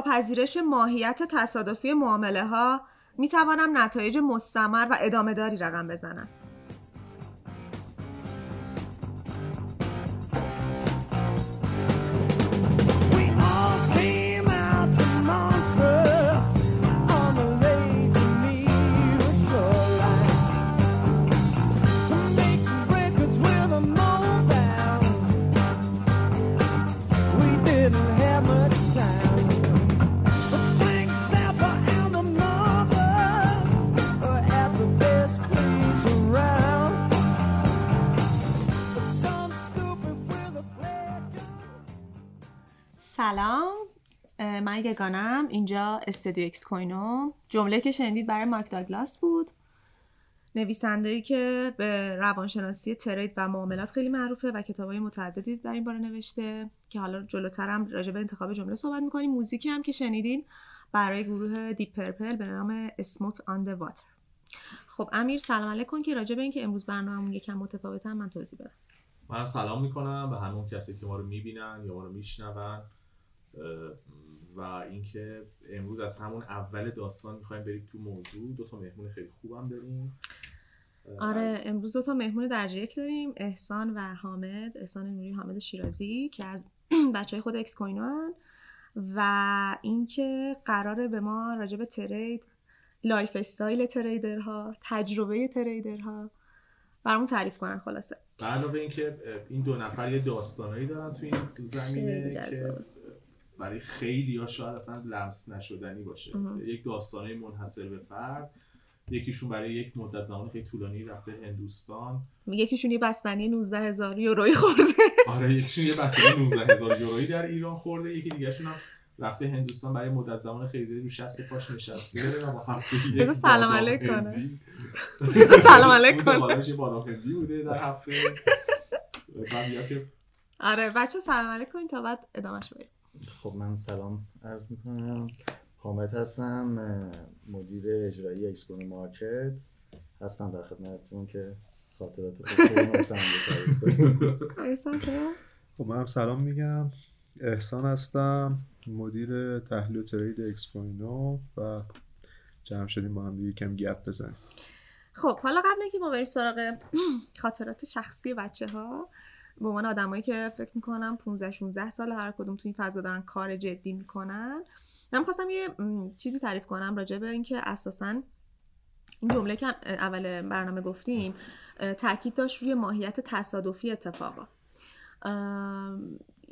پذیرش ماهیت تصادفی معامله ها می توانم نتایج مستمر و ادامه داری رقم بزنم. سلام. من یگانم. اینجا استدیو اکس کوینو. جمله که شنیدید برای مارک داگلاس بود. نویسنده که به روانشناسی trade و معاملات خیلی معروفه و کتابای متعددی در این باره نوشته که حالا جلوترم راجع به انتخاب جمله صحبت می‌کنیم. موزیکی هم که شنیدین برای گروه Deep Purple به نام Smoke on the Water خب امیر سلام علیکم که راجع به اینکه امروز برنامه‌مون یکم متفاوته من توضیح بدم. من سلام می‌کنم. به همون کسی که ما رو می‌بینن یا ما رو میشنون. و اینکه امروز از همون اول داستان می‌خوایم بریم تو موضوع. دو تا مهمون خیلی خوبم داریم. آره امروز دو تا مهمون درجه یک داریم. احسان و حامد. احسان نوری حامد شیرازی که از بچه های خود اکس کوینو و اینکه قراره به ما راجع به trade lifestyle trader ها تجربه trader ها برامون تعریف کنن خلاصه. علاوه اینکه این دو نفر یه داستانایی دارن تو این زمینه که برای خیلی یا شاید اصلا لمس نشدنی باشه. یک داستانه منحصر به فرد یکیشون برای یک مدت زمان خیلی طولانی رفته هندوستان. یکیشون یه بستنی 19 هزار یورویی خورده. آره یکیشون یه بستنی 19 هزار یورویی در ایران خورده یکی دیگهشون هم رفته هندوستان برای مدت زمان خیلی زیادی رو شست پاش نشسته و با هفته سلام علیکم بذار سلام علیکم بادام هندی بوده در هفته. آره بچه سلام علیکم تا بعد ادامهش بریم خب من سلام عرض می‌کنم. حامد هستم مدیر اجرایی اکسپون مارکت. هستم در خدمتتون که خاطرات خب من هم سلام میگم. احسان هستم مدیر تحلیل و ترید اکسپوینو و جمع شدیم با هم دیگه کم گپ بزنیم. خب حالا قبل اینکه ما بریم سراغ خاطرات شخصی بچه ها به عنوان آدمایی که فکر می‌کنم 15 16 سال هر کدوم تو این فضا دارن کار جدی می‌کنن. من خواستم یه چیزی تعریف کنم راجع به اینکه اساسا این جمله که اول برنامه گفتیم تاکید داشت روی ماهیت تصادفی اتفاقا.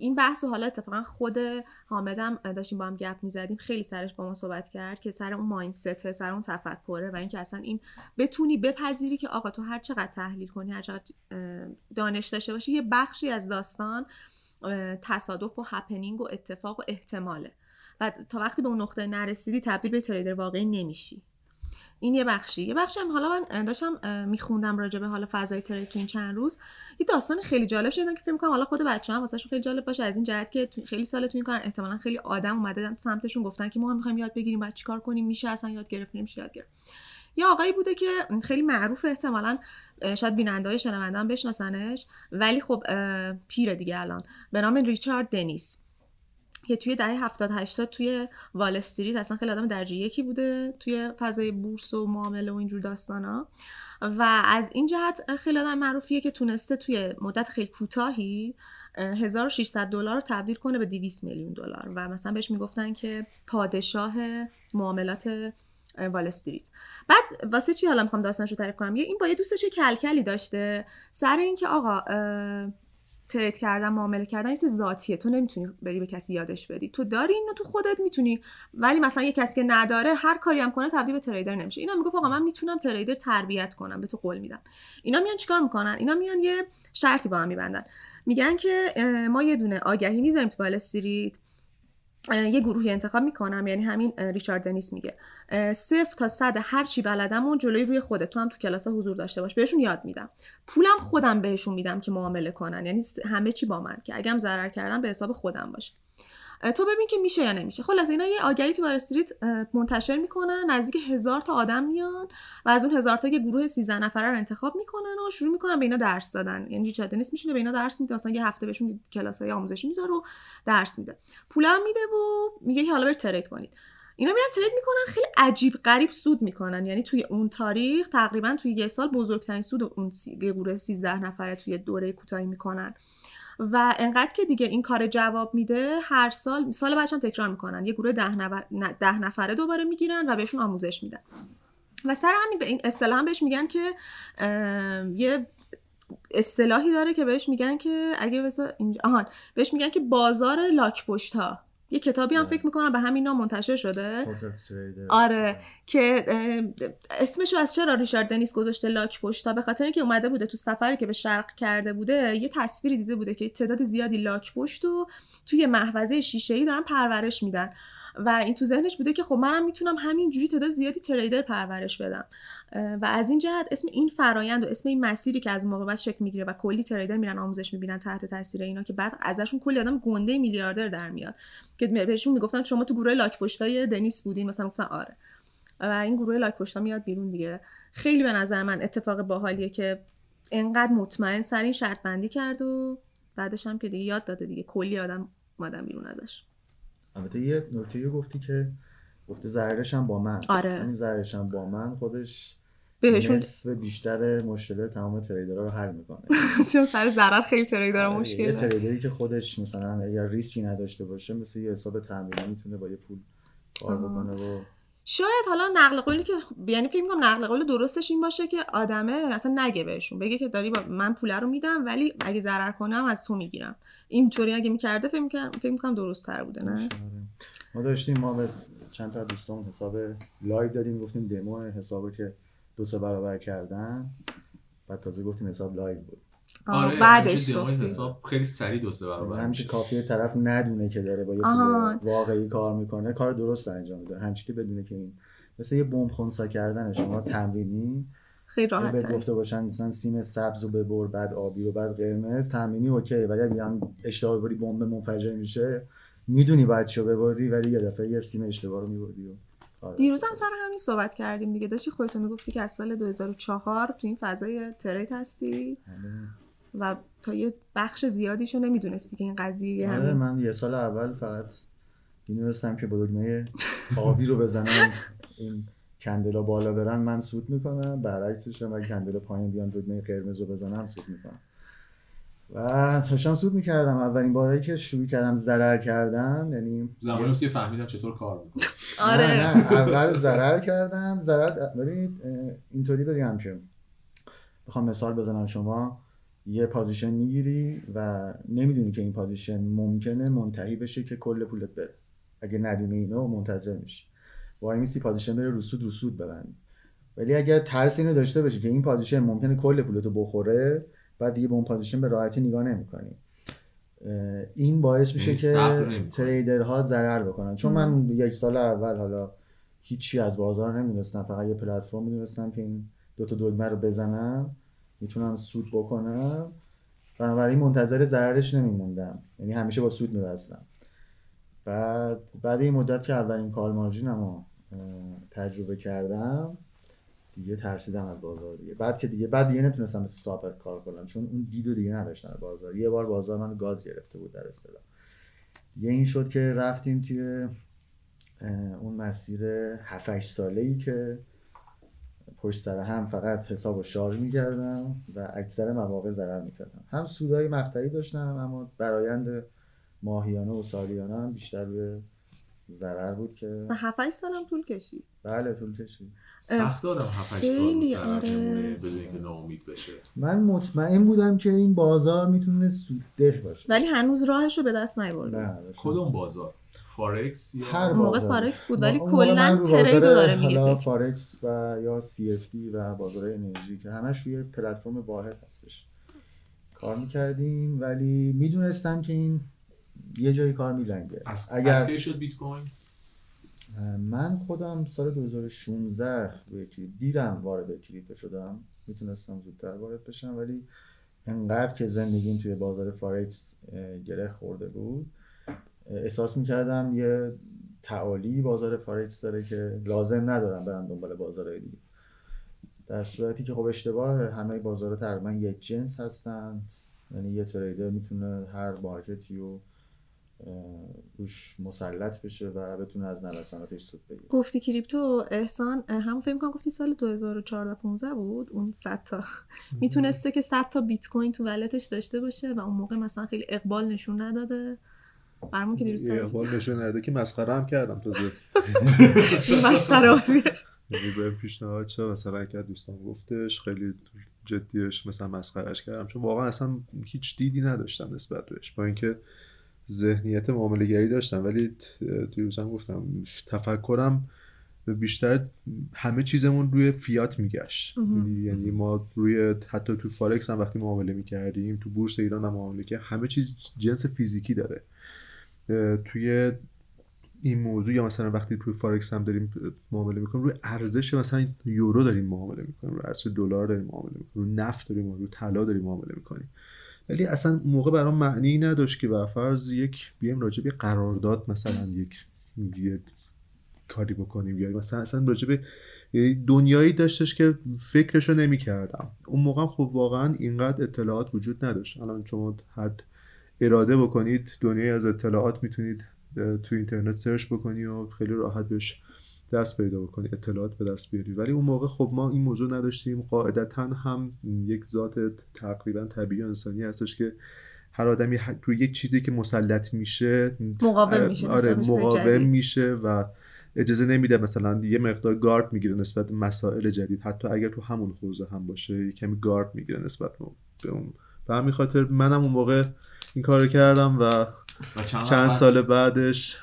این بحث و حالا اتفاقا خود حامدم داشتیم با هم گپ می‌زدیم خیلی سرش با ما صحبت کرد که سر اون مایندست سر اون تفکره و اینکه اصلا این بتونی بپذیری که آقا تو هر چقدر تحلیل کنی هر چقدر دانش داشته باشی یه بخشی از داستان تصادف و هپنینگ و اتفاق و احتماله. و تا وقتی به اون نقطه نرسیدی تبدیل به تریدر واقعی نمیشی. این یه بخشی یه بخشی هم حالا من داشتم میخوندم راجع به حالا فضای ترید تو این چند روز. یه داستان خیلی جالب شدن که فکر می‌کنم حالا خود بچه‌ها واسهشون خیلی جالب باشه. از این جهت که خیلی سال تو این کار احتمالا خیلی آدم اومدن سمتشون گفتن که ما هم می‌خوایم یاد بگیریم بعد چیکار کنیم میشه اصلا یاد گرفت نمیشه یاد گرفت. یه آقایی بوده که خیلی معروف احتمالا شاید بیننده های شنونده بشناسنش ولی خب پیره دیگه الان. به نام ریچارد دنیس. که توی دهه 70 80 توی وال استریت اصلا خیلی آدم درجه یکی بوده توی فضای بورس و معامله و اینجور داستانا. و از این جهت خیلی آدم معروفیه که تونسته توی مدت خیلی کوتاهی 1600 دلار تبدیل کنه به 200 میلیون دلار. و مثلا بهش می‌گفتن که پادشاه معاملات وال استریت. بعد واسه چی حالا می‌خوام داستانش رو تعریف کنم؟ این با یه دوستش کلکلی داشته؟ سر اینکه آقا ترید کردن معامله کردن یه ذاتیه. تو نمی‌تونی بری به کسی یادش بدی. تو داری اینو تو خودت می‌تونی. ولی مثلا یه کسی که نداره هر کاری هم کنه تبدیل به تریدر نمیشه. اینا میگه آقا من می‌تونم تریدر تربیت کنم. به تو قول میدم. اینا میان چیکار می‌کنن؟ اینا میان یه شرطی با هم میبندن. میگن که ما یه دونه آگهی می‌ذاریم تو وال استریت. یه گروهی انتخاب می‌کنم یعنی همین ریچارد دنیس میگه. صفر تا صد هر چی بلدم و جلوی روی خودت. تو هم تو کلاس حضور داشته باش. بهشون یاد میدم. پولم خودم بهشون میدم که معامله کنن. یعنی همه چی با من. که اگم ضرر کردم به حساب خودم باشه تو ببین که میشه یا نمیشه. خلاص اینا یه آگهی تو استریت منتشر می‌کنن نزدیک هزار تا آدم میان و از اون هزار تا یه گروه 13 نفره رو انتخاب می‌کنن و شروع می‌کنن به اینا درس دادن. یعنی چه نیست میشینه به اینا درس میده. مثلا یه هفته بهشون کلاسای آموزشی می‌ذاره و درس میده. پولم میده و میگه که حالا برید ترید کنید. اینا میرن ترید می‌کنن خیلی عجیب غریب سود می‌کنن. یعنی توی اون تاریخ تقریبا توی یه سال بزرگترین سود اون گروه 13 نفره توی دوره کوتاهی می‌کنن. و انقدر که دیگه این کار جواب میده هر سال سال بعدش هم تکرار می‌کنن. یه گروه ده, ده نفره دوباره می‌گیرن و بهشون آموزش میدن. و سر همین به این اصطلاح بهش میگن که یه اصطلاحی داره که بهش میگن که اگه اینجا آهان بهش میگن که بازار لاک ها یه کتابی هم فکر می‌کنم به همین نام منتشر شده. آره که اسمشو از چرا ریشارد دنیس گذاشته لاک پشتا به خاطر اینکه اومده بوده تو سفری که به شرق کرده بوده یه تصویری دیده بوده که تعداد زیادی لاک پشت و توی محوزه شیشه ای دارن پرورش میدن. و این تو ذهنش بوده که خب منم می‌تونم همینجوری تعداد زیادی تریدر پرورش بدم. و از این جهت اسم این فرایند و اسم این مسیری که از اون موقع بعد شکل می‌گیره و کلی تریدر میرن آموزش می‌بینن تحت تاثیر اینا که بعد ازشون کلی آدم گنده میلیاردر در میاد. که بهشون می‌گفتن شما تو گروه لاک پشتای دنیس بودین مثلا گفتن آره. و این گروه لاک پشتا میاد بیرون دیگه. خیلی به نظر من اتفاق باحالیه که انقدر مطمئن سر این شرط بندی کرد و بعدش هم که دیگه یاد داده دیگه. کلی آدم اومدن بیرون ازش. البته یه نکته گفتی که گفته ضررش هم با من. آره. این ضررش هم با من خودش بهشون نصف بیشتر مشکل تمام تریدرها رو حل می‌کنه. چون سر ضرر خیلی تریدر آره، مشکل یه تریدری که خودش مثلا اگر ریسکی نداشته باشه مثل یه حساب تامینی می‌تونه با یه پول کار بکنه و شاید حالا نقل قولی که یعنی فکر می‌کنم نقل قول درستش این باشه که آدمه اصلا نگه بهشون بگه که داری با من پول رو میدم ولی اگه ضرر کنم از تو می‌گیرم. اینطوری اگه می‌کرده فکر می‌کنم فکر می‌کنم درست تر بوده نه؟ ما داشتیم ما به چند تا دوستان حساب live دادیم گفتیم دمو حسابو که دو سه برابر کردن. بعد تازه گفتیم حساب live بود. آره بعدش حساب خیلی سریع دو سه برابر همین کافیه طرف ندونه که داره با یه واقعی کار می‌کنه. کار درست انجام میده. همچین که بدونه که این مثل یه بمب خونسا کردن شما تمرینی. خیلی راحت بهت گفته باشن مثلا سیم سبز رو ببر بعد آبی و بعد قرمز. تمرینی اوکی ولی اگه هم اشتباه بری بمب منفجر میشه می‌دونی باید چه ببری ولی یه دفعه یه سیم اشتباه رو می‌بری آره، دیروز هم سر همین صحبت کردیم دیگه. داشتی خودتون می‌گفتی که از سال 2004 تو این فضای ترید هستی؟ آره. و تا یه بخش زیادیشو نمی‌دونستی که این قضیه آره من یه سال اول فقط می‌دونستم که با دکمه آبی رو بزنم این کندلا بالا برن من سود می‌کنم. برعکسش هم اگه کندلا پایین بیان دکمه قرمز رو بزنم سود می‌کنم. و تاشم سود می‌کردم. اولین باری که شروع کردم ضرر کردن یعنی زمانی که فهمیدم چطور کار می‌کنه آره. نه, اول ضرر کردم. ضرر ببینید اینطوری بگم که بخوام مثال بزنم شما. یه پازیشن می‌گیری و نمی‌دونی که این پازیشن ممکنه منتهی بشه که کل پولت بره. اگه ندونی اینو منتظر میشی. وای میسی پازیشن بره رسود رسود ببند ولی اگر ترس اینو داشته باشی که این پازیشن ممکنه کل پولتو بخوره بعد دیگه به اون پازیشن به راحتی نگاه نمی‌کنی. این باعث میشه یعنی که تریدرها ضرر بکنن. چون من یک سال اول حالا هیچی از بازار نمی‌دونستم. فقط یه پلتفرم می‌دونستم که این دو تا دگمه رو بزنم می‌تونم سود بکنم. بنابراین منتظر ضررش نمیموندم. یعنی همیشه با سود میبستم. بعد بعد این مدت که اولین کال مارجینم تجربه کردم دیگه ترسیدم از بازار دیگه. بعد که دیگه بعد دیگه نمی‌تونستم مثل سابق کار کنم چون اون دیدو دیگه نداشتم بازار. یه بار بازار من گاز گرفته بود در اصطلاح. یه این شد که رفتیم توی اون مسیر 7 ساله ای که پشت سر هم فقط حساب و شارژ می‌کردم و اکثر مواقع ضرر می‌کردم. هم سودای مقطعی داشتم اما برایند ماهیانه و سالیانه هم بیشتر به ضرر بود که و 7 سال هم طول کشید. بله طول کشید. سخت آدم 7 سال آره. بدون اینکه ناامید بشه. من مطمئن بودم که این بازار می‌تونه سودده باشه. ولی هنوز راهش رو به دست نیاورده کدوم بازار؟ فارکس یا هر موقع فارکس بود ولی کلا trade داره میگه فارکس و یا CFD و بازار انرژی که همش روی پلتفرم واحد هستش. کار می‌کردیم ولی می‌دونستم که این یه جایی کار میلنگه. از اگر شد بیت کوین؟ من خودم سال 2016 روی کلیپ دیرم وارد crypto شدم. می‌تونستم زودتر وارد بشم ولی انقدر که زندگیم توی بازار فارکس گره خورده بود. احساس می‌کردم یه تعالی بازار فارکس داره که لازم ندارم برم دنبال بازارهای دیگه. در صورتی که خب اشتباه همه بازار تقریبا یک جنس هستند. یعنی یه تریدر می‌تونه هر مارکتی رو روش مسلط بشه و بتونه از نوساناتش سود بگیره. گفتی کریپتو احسان هم فکر کنم گفتی سال 2014 15 بود اون 100 تا. می‌تونسته که 100 تا بیت کوین تو ولتش داشته باشه و اون موقع مثلا خیلی اقبال نشون نداده. برامون که دیروز اقبال نشون نداده که مسخره هم کردم تازه مسخره یعنی به پیشنهاد چه مثلا کرد دوستان گفتش خیلی جدیش مثلا مسخرش کردم. چون واقعا اصلا هیچ دیدی نداشتم نسبت بهش. با اینکه ذهنیت معامله گری داشتم. ولی دیروز هم گفتم تفکرم بیشتر همه چیزمون روی فیات میگشت. یعنی ما روی حتی تو فارکس هم وقتی معامله می‌کردیم تو بورس ایران هم معامله که همه چیز جنس فیزیکی داره. توی این موضوع یا مثلا وقتی توی فارکس هم داریم معامله می‌کنیم روی ارزش مثلا یورو داریم معامله می‌کنیم روی ارزش دلار داریم معامله می‌کنیم روی نفت داریم روی طلا داریم معامله می‌کنیم. ولی اصلا موقع برام معنی نداشت که فرض یک بیایم راجع به قرارداد مثلا یک یه کاری بکنیم. یا مثلا اصلا راجع به دنیایی داشتش که فکرشو نمی‌کردم. اون موقع خب واقعا اینقدر اطلاعات وجود نداشت. الان شما هر اراده بکنید دنیای از اطلاعات می‌تونید تو اینترنت سرچ بکنی و خیلی راحت بهش دست پیدا بکنی اطلاعات به دست بیاری. ولی اون موقع خب ما این موضوع نداشتیم. قاعدتا هم یک ذات تقریبا طبیعی انسانی هستش که هر آدمی روی یک چیزی که مسلط میشه مقاوم میشه آره مقاوم میشه و اجازه نمیده مثلا یه مقدار گارد می‌گیره نسبت به مسائل جدید. حتی اگر تو همون حوزه هم باشه یه کمی گارد می‌گیره نسبت به اون به همین خاطر منم اون موقع این کار کردم و چند سال بعدش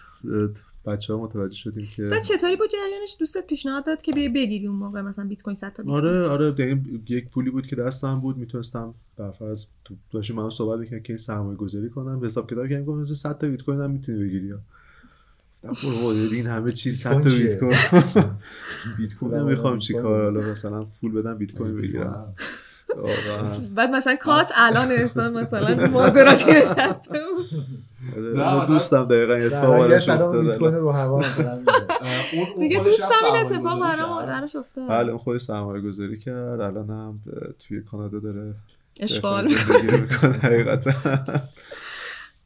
بچه ها متوجه شدیم که و چطوری با جریانش؟ دوستت پیشنهاد داد که بیای بگیری اون موقع مثلا بیت کوین 100 تا بیت آره آره یعنی یک پولی بود که دستم بود می‌تونستم برفرض تو داشتیم من صحبت می‌کنم که این سرمایه گذاری کنم حساب کتاب کردم گفتم 100 تا بیت کوین هم می‌تونی بگیری. گفتم این همه چیز 100 تا بیت کوین. بیت کوین نمی‌خوام چیکار حالا مثلا پول بدم بیت کوین بگیرم. بعد مثلا کات الان احسان مثلا مازراتی نشسته آره. دوستم دقیقا یه براش افتاد رو هوا دیگه دوستم این اتفاق براش افتاد بله اون خودش سرمایه گذاری کرد. الان هم توی کانادا داره اشغال. حقیقتا.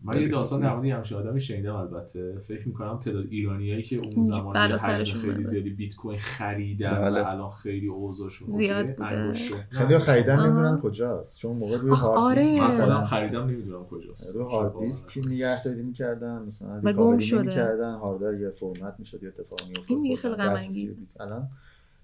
من یه داستان در مورد همچین آدمی شنیدم البته. فکر می‌کنم تعداد ایرانیایی که اون زمان حجم خیلی زیادی بیت کوین خریدن بله. و الان خیلی اوضاعشون زیاد بوده. خیلی خریدن نمی‌دونم کجاست. چون موقع روی هارد دیسک آره. من خریدم نمی‌دونم کجاست. روی هارد دیسک نگهداری می‌کردن مثلا گم شده. می‌کردن هاردر یه فرمت می‌شد یه اتفاقی میافتاد این دیگه خیلی غم الان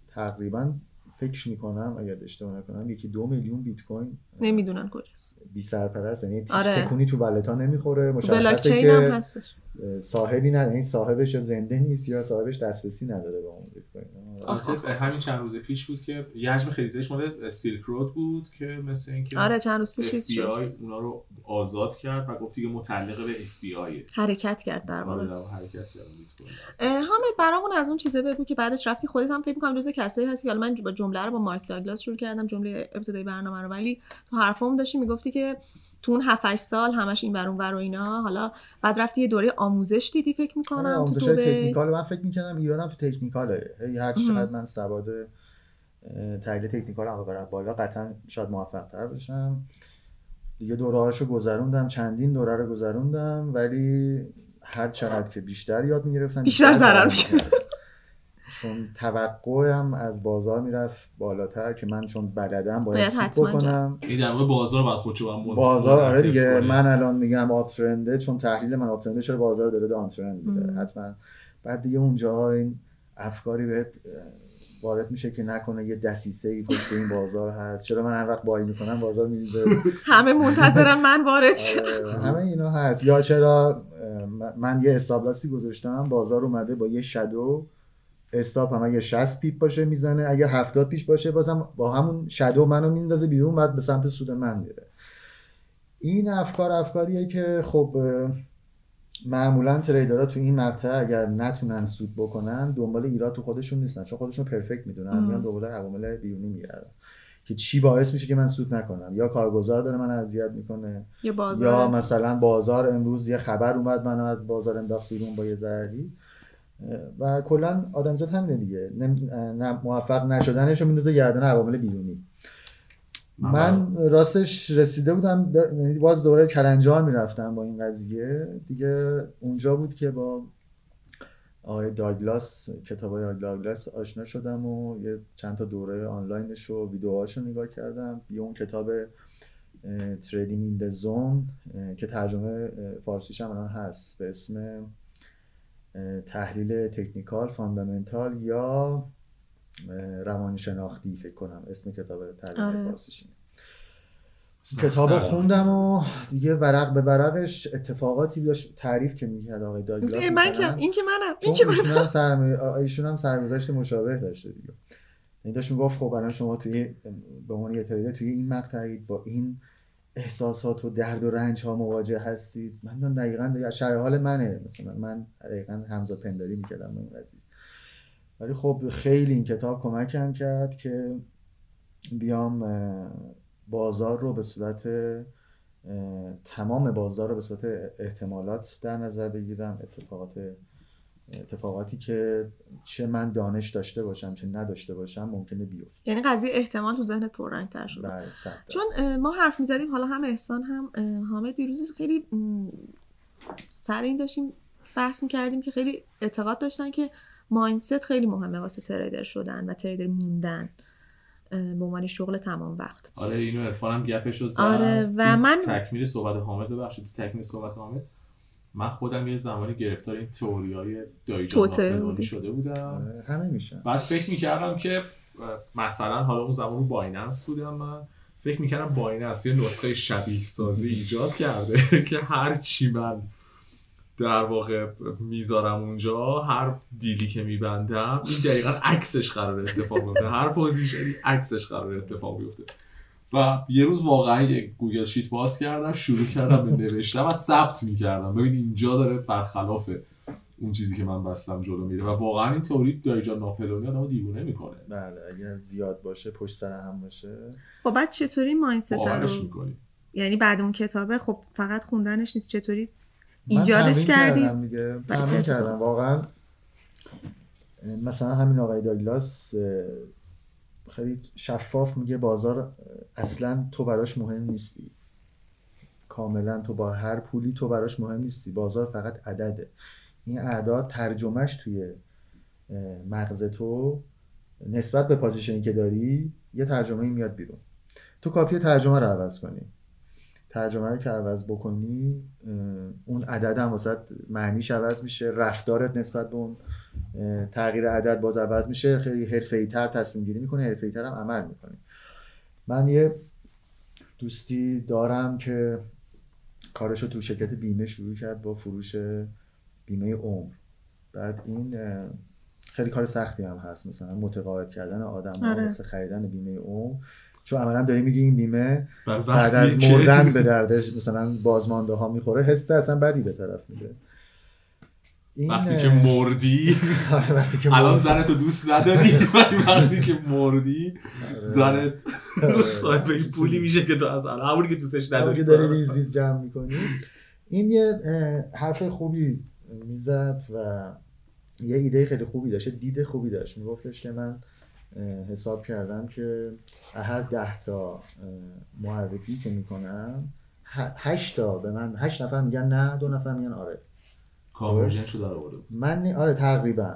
تقریبا فکر می‌کنم اگر اشتباه نکنم یکی دو میلیون بیت کوین نمی‌دونن کجاست. بی سرپرست یعنی آره. تکونی تو ولتا نمی‌خوره مشخصه که هم هستش. صاحبی نه این صاحبش زنده نیست یا صاحبش دسترسی نداره به اون بیت کوین. همین چند روز پیش بود که یه حجم خیلی زیادش مال Silk Road بود که مثل اینکه آره چند روز پیش شد. اونا رو آزاد کرد و گفت دیگه متعلق به اف بی آی حرکت کرد در واقع. آره حرکت کرد حامد برامون از اون چیزه بگو که بعدش رفتی خودت هم فکر می‌کنم جزء کسایی هستی حالا من با جمله رو با مایک داگلاس شروع کردم جمله ابتدایی برنامه رو ولی تو حرفام داشتی می‌گفتی که تو اون 7 سال همش این بر اون ور و اینا. حالا بعد رفتی یه دوره آموزش دیدی فکر می‌کنم آره آموزش تو تکنیکال من فکر می‌کنم ایرانم تو تکنیکاله هر چقدر من سواد تحلیل تکنیکال هم ببرم بالا قطعا شاید موفق تر بشم. دیگه دوره هاشو گذروندم چندین دوره رو گذروندم ولی هر چقدر که بیشتر یاد می‌گرفتم بیشتر ضرر چون توقعم از بازار می‌رفت بالاتر که من چون بلدم باید سود بکنم. این در بازار باید خودشو بازار آره دیگه. من الان میگم آپ ترنده چون تحلیل من آپ ترنده چرا بازار داره دان ترند میده حتما. بعد دیگه اونجا این افکاری بهت وارد میشه که نکنه یه دسیسه ای پشت این بازار هست. چرا من هر وقت بای می‌کنم بازار میریزه. همه منتظرن من وارد شم. آره، همه اینا هست. یا چرا من یه استابلاسی گذاشتم بازار اومده با یه شادو استاپ هم اگه 60 پیپ باشه می‌زنه اگر 70 پیش باشه بازم با همون شادو منو میندازه بیرون بعد به سمت سود من میره. این افکار افکاریه که خب معمولا تریدرها تو این مقطع اگر نتونن سود بکنن دنبال ایراد تو خودشون نیستن چون خودشون پرفکت می‌دونن میان دنبال عوامل بیرونی میگردن. که چی باعث میشه که من سود نکنم؟ یا کارگزار داره من اذیت می‌کنه یا بازار. یا مثلا بازار امروز یه خبر اومد منو از بازار انداخت بیرون با یه ضرری. و کلا آدمزاد همینه دیگه. نه موفق نشدنش رو میندازه گردن عوامل بیرونی. من راستش رسیده بودم یعنی باز دوره کلنجار می‌رفتم با این قضیه. دیگه اونجا بود که با آقای داگلاس کتاب های داگلاس آشنا شدم و یه چند تا دوره آنلاینش و ویدیوهاشو نگاه کردم. یه اون کتاب Trading in the Zone که ترجمه فارسیش هم الان هست. به اسم تحلیل تکنیکال فاندامنتال یا روانی شناختی فکر کنم. اسم کتاب ترجمه آره. فارسیش کتاب خوندم و دیگه ورق به ورقش اتفاقاتی داشت تعریف که می‌کرد آقای داگلاس من که این که منم این که منم. ایشون هم سرگذشت مشابه داشته دیگه. این یعنی داشت می‌گفت خب الان شما توی به عنوان یه تریدر توی این مقطعید با این احساسات و درد و رنج ها مواجه هستید؟ من دقیقا دیگه شرح حال منه. مثلا من دقیقا همزا پنداری می‌کردم به این قضیه. ولی خب خیلی این کتاب کمکم کرد که بیام بازار رو به صورت تمام بازار رو به صورت احتمالات در نظر بگیرم اتفاقات اتفاقاتی که چه من دانش داشته باشم چه نداشته باشم ممکنه بیفته. یعنی قضیه احتمال تو ذهنت تر شده. بله، چون ما حرف می‌زدیم حالا هم احسان هم حامد دیروز خیلی سر این داشتیم بحث می‌کردیم که خیلی اعتقاد داشتن که ماینست خیلی مهمه واسه تریدر شدن و تریدر موندن به عنوان شغل تمام وقت. آره اینو عرفانم گپش رو آره و من تکمیل صحبت حامد ببخشید. تکمیل صحبت حامد. من خودم یه زمانی گرفتار این تئوری های دایی جان شده بودم. آره، همه میشه بعد فکر می‌کردم که مثلا حالا اون زمان رو بایننس بودم من. فکر می‌کردم بایننس یه نسخه شبیه سازی ایجاد کرده که هر چی من در واقع می‌ذارم اونجا هر deal ی که میبندم این دقیقا عکسش قرار اتفاق بیفته. هر position ی عکسش قرار اتفاق بیفته. و یه روز واقعا یک Google Sheet باز کردم شروع کردم به نوشتم و ثبت می‌کردم. ببین اینجا داره برخلاف اون چیزی که من بستم جلو میره و واقعا این تئوری دایجان ناپلونی آدمو دیوونه می‌کنه. بله اگر زیاد باشه پشت سر هم باشه. خب بعد چطوری مایندست رو؟ یعنی بعد اون کتابه خب فقط خوندنش نیست چطوری ایجادش کردیم تمرین کردم واقعا. مثلا همین آقای داگلاس خیلی شفاف میگه بازار اصلا تو براش مهم نیستی. کاملا تو با هر پولی تو براش مهم نیستی. بازار فقط عدده. این اعداد ترجمهش توی مغز تو نسبت به پازیشنی که داری یه ترجمه میاد بیرون. تو کافیه ترجمه رو عوض کنی. ترجمه رو که عوض بکنی اون عدد هم واسه معنیش عوض میشه رفتارت نسبت به اون تغییر عدد باز عوض میشه خیلی حرفه‌ای تر تصمیم گیری می‌کنه حرفه‌ای تر هم عمل می‌کنه من یه دوستی دارم که کارش رو تو شرکت بیمه شروع کرد با فروش بیمه عمر. بعد این خیلی کار سختی هم هست مثلا متقاعد کردن آدم آره. خریدن بیمه عمر. چون عملا داری میگی این بیمه بعد از مردن به دردش مثلا بازمانده ها می‌خوره حس اصلا بدی به طرف میده وقتی که مردی. آره، الان زنتو دوست نداری وقتی که مردی آره. زنت آره. صاحب این پولی میشه که تو از الان همونی که دوستش نداری داری ریز ریز جمع می‌کنی. این یه حرف خوبی می‌زد و یه ایده خیلی خوبی داشت دید خوبی داشت. میگفتش که من حساب کردم که هر ده تا معرفی که می‌کنم هشت تا به من هشت نفر میگن نه دو نفر میگن آره. کانورژن شو داره من آره تقریبا.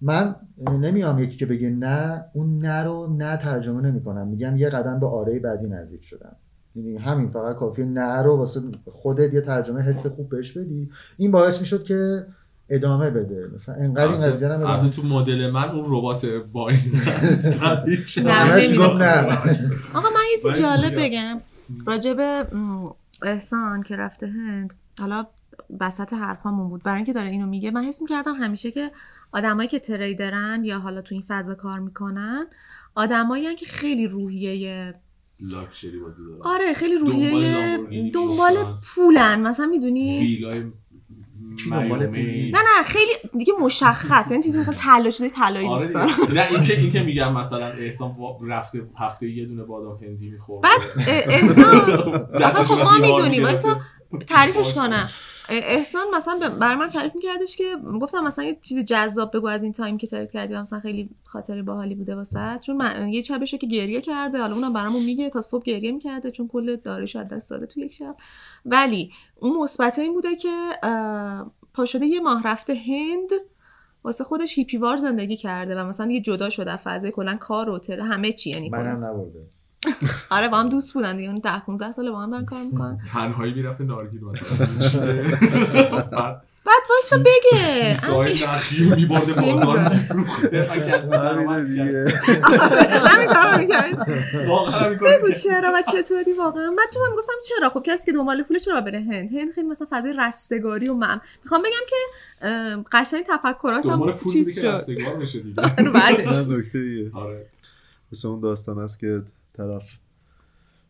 من نمیام یکی که بگه نه اون نه رو نه ترجمه نمی‌کنم. میگم یه قدم به آره بعدی نزدیک شدم. یعنی همین فقط کافی نه رو واسه خودت یه ترجمه حس خوب بهش بدی. این باعث می‌شد که ادامه بده. مثلا انقدر این قضیه رو ادامه تو مدل من اون ربات با این آقا من یه جالب بگم. راجب احسان که رفته هند حالا وسط حرفامون بود. برای اینکه داره اینو میگه من حس می‌کردم همیشه که آدمایی که تریدرن یا حالا تو این فضا کار می‌کنن آدمایی که خیلی روحیه لاکچری بازی آره خیلی روحیه دنبال, دنبال پولن. مثلا می‌دونی؟ نه نه خیلی دیگه مشخص یعنی چیزی مثلا طلا چیزی طلایی آره دوست دارم نه اینکه اینکه میگم مثلا احسان رفته هفته یه دونه بادام هندی می‌خورد. بعد احسان خب ما می‌دونیم احسان تعریفش کنم. احسان مثلا بر من تعریف میکردش که گفتم مثلا یه چیزی جذاب بگو از این تایم که ترید کردی مثلا خیلی خاطر باحالی بوده واسه چون من یه شبشو که گریه کرده حالا اونم برامون میگه تا صبح گریه می‌کرده چون کل دارش از دست داده تو یک شب. ولی اون مثبت این بوده که پاشده یه ماه رفته هند واسه خودش هیپی وار زندگی کرده و مثلا یه جدا شده فضای کلا کار و همه چی یعنی منم نبرده. آره با هم دوست بودن دیگه 10 15 سال با هم دارن کار می‌کنن. تنهایی می‌رفته نارگیل بعد وایسا بگه. سایل نخیو میبرده بازار میفروخته. همین کارو می‌کرد بگو چرا و چطوری واقعا؟ من تو هم گفتم چرا؟ خب کسی که دنبال پول چرا بره هند؟ هند خیلی مثلا فضای رستگاری و مم می‌خوام بگم که قشنگ تفکراتم چیز شد. رستگار بشه دیگه. نکته آره. مثل اون داستان است که طرف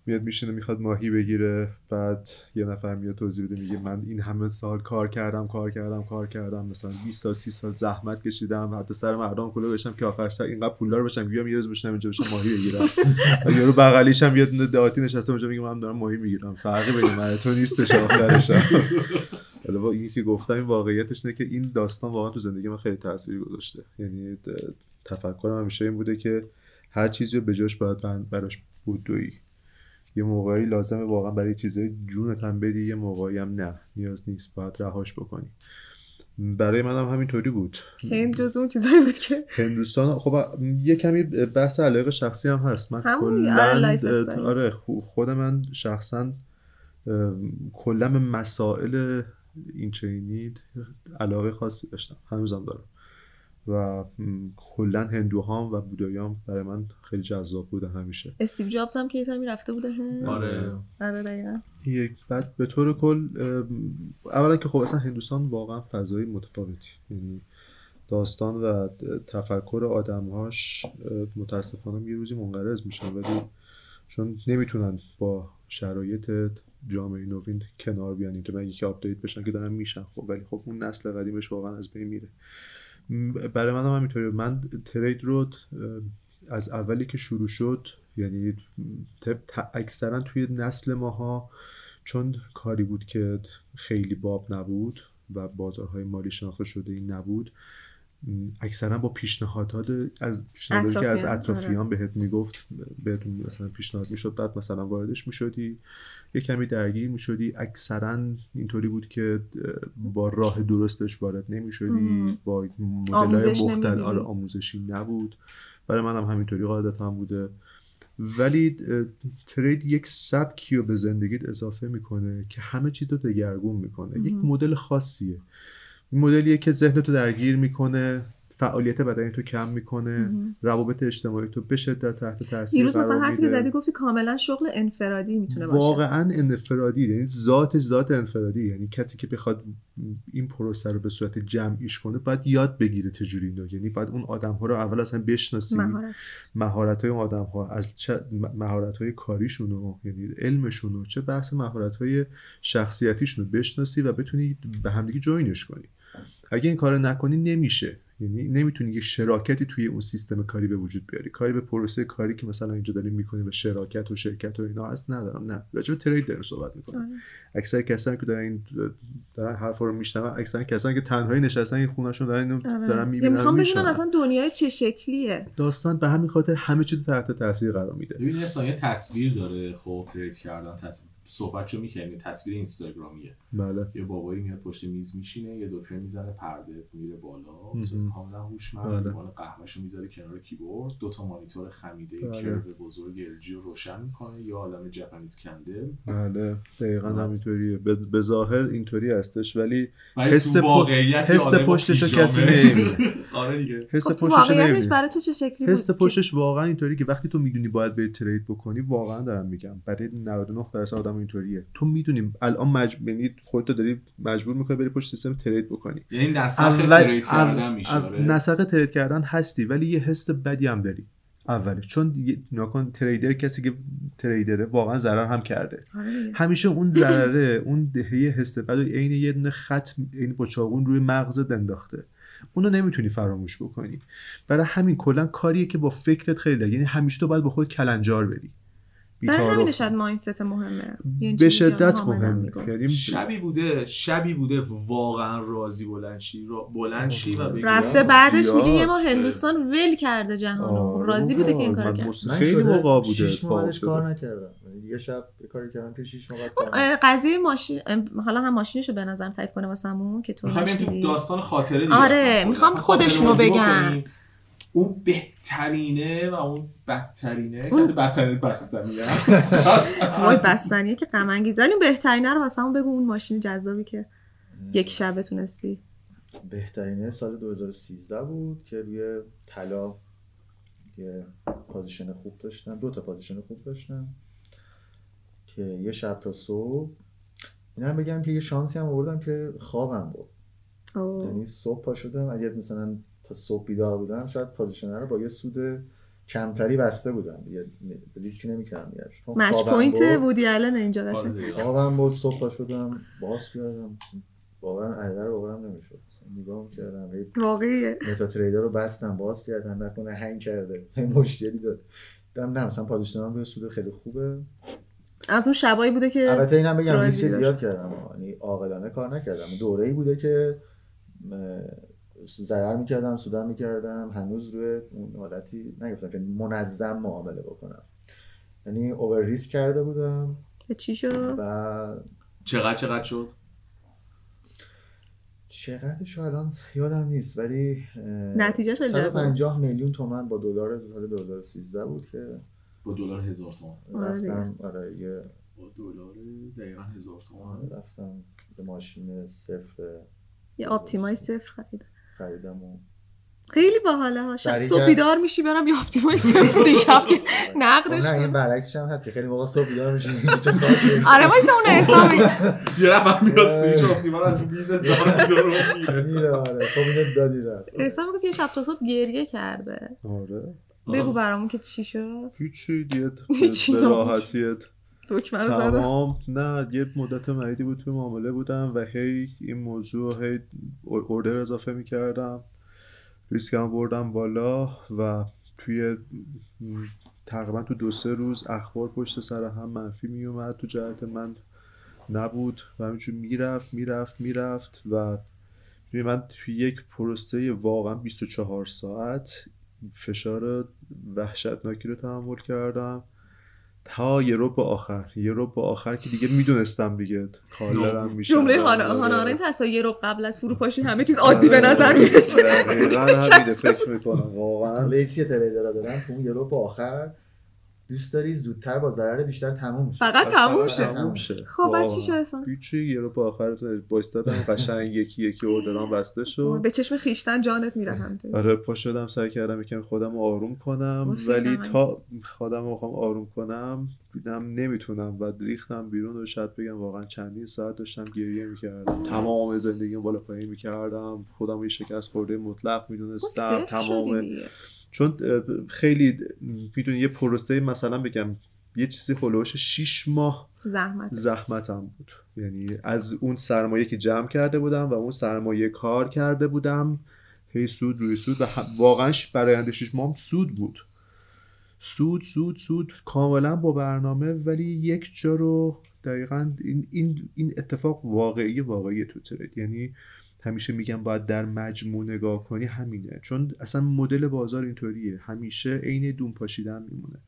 میاد میشینه می‌خواد ماهی بگیره بعد یه نفر میاد توضیح بده میگه من این همه سال کار کردم کار کردم کار کردم. مثلا 20 سال 30 سال زحمت کشیدم حتی سر مردم کلو بشم که آخر سر اینقدر پولدار بشم بیام یه روز بشم اینجا بشم ماهی بگیرم. یارو بغلیش هم یه دهاتی نشسته اونجا میگه من دارم ماهی می‌گیرم. فرقی بین من تو نیستش آخرش. حالا با اینی که گفتم این واقعیتش اینه که این داستان واقعا تو زندگی من خیلی تاثیر گذاشته. یعنی تفکرم همیشه این بوده که هر چیزی رو به جاش باید براش بودویی. یه موقعی لازمه واقعا برای چیزای جونت هم بدی یه موقعی هم نه. نیاز نیست باید رهاش بکنی. برای منم هم همینطوری بود. هند جز اون چیزایی بود که هندوستان خب یه کمی بحث علاقه شخصی هم هست. من کلا آره خود من شخصا کلا مسائل این چینی علاقه خاصی داشتم. هنوزم دارم. و کلا هندوهام و بودایام برای من خیلی جذاب بودن همیشه. استیو جابز هم که یه رفته بوده هند؟ آره. آره. دقیقاً. یک بعد به طور کل اولا که خب اصلا هندوستان واقعا فضای متفاوتی. یعنی داستان و تفکر آدمهاش متاسفانه یه روزی منقرض میشن. ولی چون نمی‌تونن با شرایط جامعه نوین کنار بیان. اینطور مگه که update بشن که دارن میشن. خب ولی خب اون نسل قدیمش واقعا از بین میره. برای من هم من trade رو از اولی که شروع شد یعنی اکثرا توی نسل ماها چون کاری بود که خیلی باب نبود و بازارهای مالی شناخته شده این نبود اکثرا با پیشنهادات از پیشنهاداتی که از اطرافیان آره. بهت می‌گفت بهتون مثلا پیشنهاد می‌شد بعد مثلا واردش می‌شدی یه کمی درگیر می‌شدی. اکثرا اینطوری بود که با راه درستش وارد نمی‌شدی. با مدل مختلف آره آموزشی نبود. برای منم هم همینطوری قاعدت هم بوده. ولی ترید یک سبکی رو به زندگیت اضافه می‌کنه که همه چیز رو دگرگون می‌کنه. یک مدل خاصیه. مدلیه که ذهن تو درگیر می‌کنه فعالیت بدنی تو کم می‌کنه روابط اجتماعی تو به شدت تحت تاثیر دیروز مثلا حرفی که زدی گفتی کاملا شغل انفرادی می‌تونه باشه. واقعا انفرادی یعنی ذاتش ذات انفرادی یعنی کسی که بخواد این پروسه رو به صورت جمعیش کنه باید یاد بگیره چجوری اینو. یعنی باید اون آدم ها رو اول اصلا بشناسی مهارت. های آدم ها از چه مهارت های کاریشون یعنی علمشون چه بحث مهارت های شخصیتیشون رو بشناسی و بتونی به همدیگه جوینش کنی. اگه این کار نکنی نمیشه. یعنی نمی‌تونی یه شراکتی توی اون سیستم کاری به وجود بیاری. کاری به پروسه کاری که مثلا اینجا داریم می‌کنیم و شراکت و شرکت و اینا هست ندارم. نه. راجع به ترید داریم صحبت می‌کنم آره. اکثر کسانی که دارن این دارن حرفا رو میشنون اکثر کسانی که تنهایی نشستن این خونهشون دارن اینو آره. دارن می‌بینن می‌خوام بدونن اصلا دنیای چه شکلیه. داستان به همین خاطر همه چیز تحت تاثیر قرار میده. ببین یه تصویر داره خب ترید کردن تصویر صحبت رو می‌کنیم تصویر اینستاگرامیه. بله. یه بابایی میاد پشت میز میشینه یه دکمه می‌زنه پرده میره بالا کاملا هوشمند بله. قهوهشو می‌ذاره کنار کیبورد. دو تا مانیتور خمیده بله. کرو بزرگ ال رو روشن می‌کنه. یا عالم ژاپنیز کندل بله. دقیقا بله. همینطوریه. به ظاهر اینطوری هستش ولی حس حس پشتش رو کسی نمی‌بینه. آره دیگه. حس خب پشتش برای تو چه شکلی حس پشتش واقعا اینطوری که وقتی تو می‌دونی باید به ترید بکنی واقعا دارم میگم. برای 99 درصد آدم اینطوریه. تو می‌دونی الان مجبور یعنی خودت داری مجبور می‌کنی بری پشت سیستم ترید بکنی. یعنی نسخ ترید کردن میشه آره. نسخ ترید کردن هستی ولی یه حس بدی هم داری. اولش چون ناکن تریدر کسی که تریدره واقعا ضرر هم کرده. آره همیشه اون ضرره اون دهه حس بد و عین یه دونه خط این با چاقون روی مغزت انداخته. اونو نمی‌تونی فراموش بکنی. برای همین کلا کاریه که با فکرت خیلی یعنی همیشه تو باید با خود کلنجار بری. برای همین شاید مایندست مهمه. به شدت مهمه. یعنی شبی بوده شبی بوده واقعا راضی بلنشی بلنشی و رفته بعدش میگه یه ما هندوستان ول کرده جهانو. راضی بوده که این کارو کرد. خیلی موقع بوده شش ماه کار نکردم. یه شب یه کاری کردم که 6 ماه کار قضیه ماشین حالا هم ماشینشو به نظرم تعریف کنه واسمون که تو می‌خوام داستان خاطره آره می‌خوام خودشونو بگم. اون بهترینه و اون بدترینه. اون... بدترین بستنیه وای بستنیه که غم انگیزه ولی بهترینه رو واسه بگو اون ماشین جذابی که یک شبه تونستی. بهترینه سال 2013 بود که روی طلا یه position خوب داشتم دو تا position خوب داشتم که یه شب تا صبح. این هم بگم که یه شانسی هم آوردم که خوابم بود یعنی صبح پا شدم. اگه مثلا تا صبح بیدار بودم شاید position رو با یه سود کمتری بسته بودم. یه ریسک نمی‌کردم. match point بودی الان اینجا قشنگ خوابم بود صبح شدم باز کردم. واقعا عدد باورم نمی‌شد. نگاه کردم واقعیه. MetaTrader رو بستم باز کردم نکنه hang کرده. مشکلی داد دم نه مثلا position م به سود خیلی خوبه. از اون شبایی بوده که البته اینم بگم ریسک زیاد کردم. یعنی عاقلانه کار نکردم. دوره‌ای بوده که ضرر می‌کردم سودم می‌کردم هنوز روی اون حالتی نگفتم که منظم معامله بکنم. یعنی اوور ریسک کرده بودم. چی شد؟ و چقدر چقدر شد؟ چقدرشو الان یادم نیست ولی نتیجه 150 میلیون تومن با دلار سال 2013 بود که با دلار هزار تومن. رفتم آره یه با دلار دقیقا هزار تومن. رفتم به ماشین صفر. یه آپتیمای صفر خریدم. خریدم و خیلی باحاله ها شب صبح بیدار میشی برم یه آپتیمای صفر بوده شب که نقدش نه این برعکسش هم هست که خیلی موقع صبح بیدار میشی آره وایسا اون حساب یه نفر میاد سویچ آپتیما رو از رو میز داره میره میره آره. خب اینو دادی رفت. حساب میگه شب تا صبح گریه کرده. آره. بگو برامون که چی شد. هیچی دیت. به راحتیت. دکمه رو تمام. نه یه مدت مدیدی بود توی معامله بودم و هی این موضوع هی اوردر اضافه می‌کردم. ریسکم بردم بالا و توی تقریبا تو دو سه روز اخبار پشت سر هم منفی میومد تو جهت من نبود و همینجور می‌رفت می‌رفت می‌رفت و من توی یک پروسه واقعا 24 ساعت فشار وحشتناکی رو تحمل کردم. تا یه رو آخر. یه رو آخر که دیگه می‌دونستم دیگه کالرم میشه جمله هانا آرنت هست یه رو قبل از فروپاشی همه چیز عادی به نظر می‌رسه. دقیقا همینه فکر می‌کنم. واقعا. لیسی تریدر دارن تو یه رو آخر. دوست داری زودتر با ضرر بیشتر تموم شه فقط تموم شه. تموم شه. خب چی شد اصلا هیچی یه رو با آخر وایستادم قشنگ یکی یکی اوردرام بسته شد. به چشم خیشتن جانت میره هم آره پا شدم سعی کردم یکم خودم آروم کنم. ولی تا خودم رو آروم کنم دیدم نمی‌تونم. و ریختم بیرون و شاید بگم واقعا چندین ساعت داشتم گریه می‌کردم. تمام زندگیم بالا پایین می‌کردم. خودم یه شکست خورده مطلق می‌دونستم. تمام چون خیلی می‌دونی یه پروسه مثلا بگم یه چیزی هلوش 6 ماه زحمت. زحمتم بود. یعنی از اون سرمایه که جمع کرده بودم و اون سرمایه کار کرده بودم هی سود روی سود و واقعا برای 6 ماه سود بود. سود سود سود کاملا با برنامه ولی یک جا رو دقیقا این, این, این اتفاق واقعی واقعی تو ترید. یعنی همیشه میگم باید در مجموع نگاه کنی همینه. چون اصلا مدل بازار اینطوریه. همیشه عین دون پاشیدن میمونه.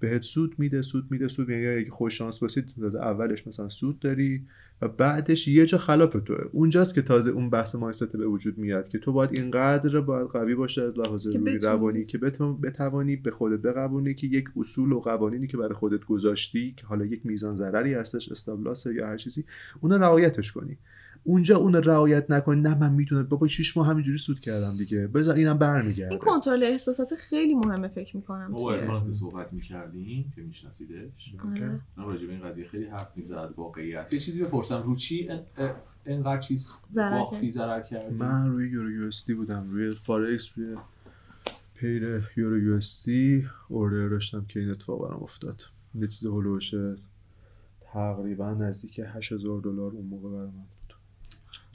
بهت سود میده سود میده سود میده. یا اگه خوش شانس باشید اولش مثلا سود داری و بعدش یه جا خلاف توه. اونجاست که تازه اون بحث مایندست به وجود میاد که تو باید اینقدر باید قوی باشه از لحاظ روی روانی که بتوانی به خودت بقبونی که یک اصول و قوانینی که برای خودت گذاشتی که حالا یک میزان ضرری هستش استابلاسه یا هر چیزی اون رعایتش کنی. اونجا اون رعایت نکنی نه من می‌تونم بابا 6 ماه همینجوری سود کردم دیگه. بذار اینم برمیگرده. این کنترل احساسات خیلی مهمه فکر می‌کنم ما با صحبت می‌کردیم که میشناسیدش. من راجع به این قضیه خیلی حرف می‌زد واقعیت. یه چیزی بپرسم. رو چی؟ اینقدر چیز باختی ضرر کردی؟ من روی یورو یو اس بودم. روی فارکس روی pair یورو US order داشتم که این اتفاق برام افتاد. یه چیز هلوشه تقریبا نزدیک 8000 دلار اون موقع بود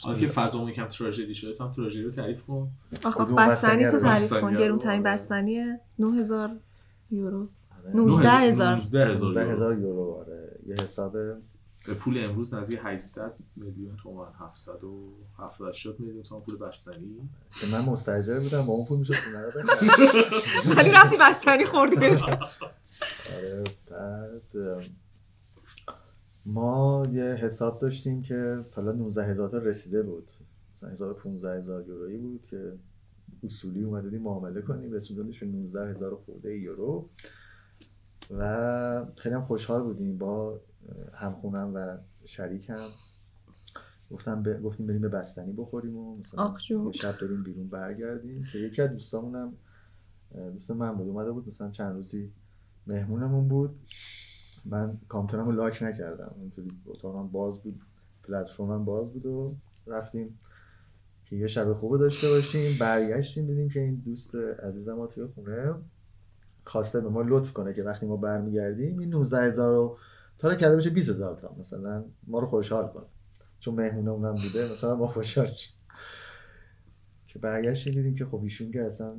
حالا که فضا یکم تراژدی شده تو هم تراژدی رو تعریف کن آخ کدوم بستنی تو تعریف کن رو؟ گرونترین آره. بستنی 9000 یورو آره. 19 هزار 19 19 هزار هزار یورو آره یه حساب به پول امروز نزدیک 800 میلیون تومان 770 80 میلیون تومان پول بستنی که من مستاجر بودم با اون پول می‌شد خونه رو بخرم. ولی رفتی بستنی خوردی. آره بعد ما یه حساب داشتیم که حالا 19 هزار تا رسیده بود. مثلا حساب 15 هزار یورویی بود که اصولی اومدیم معامله کنیم به 19 هزار خورده یورو. و خیلی هم خوشحال بودیم با همخونم و شریکم. گفتم ب... گفتیم بریم به بستنی بخوریم و مثلا شب بریم بیرون برگردیم که یکی از دوستامونم دوست من بود اومده بود مثلا چند روزی مهمونمون بود. من کامپیوترم رو لاک نکردم. اینطوری اتاقم باز بود پلتفرمم باز بود و رفتیم که یه شب خوب داشته باشیم. برگشتیم دیدیم که این دوست عزیزم ما توی خونه خواسته به ما لطف کنه که وقتی ما برمیگردیم این 19 هزار رو تا رو کرده بشه 20 هزار تا. مثلا ما رو خوشحال کنه چون مهمونه اونم بوده مثلا ما خوشحال شیم. که برگشتیم دیدیم که خب ایشون که اصلا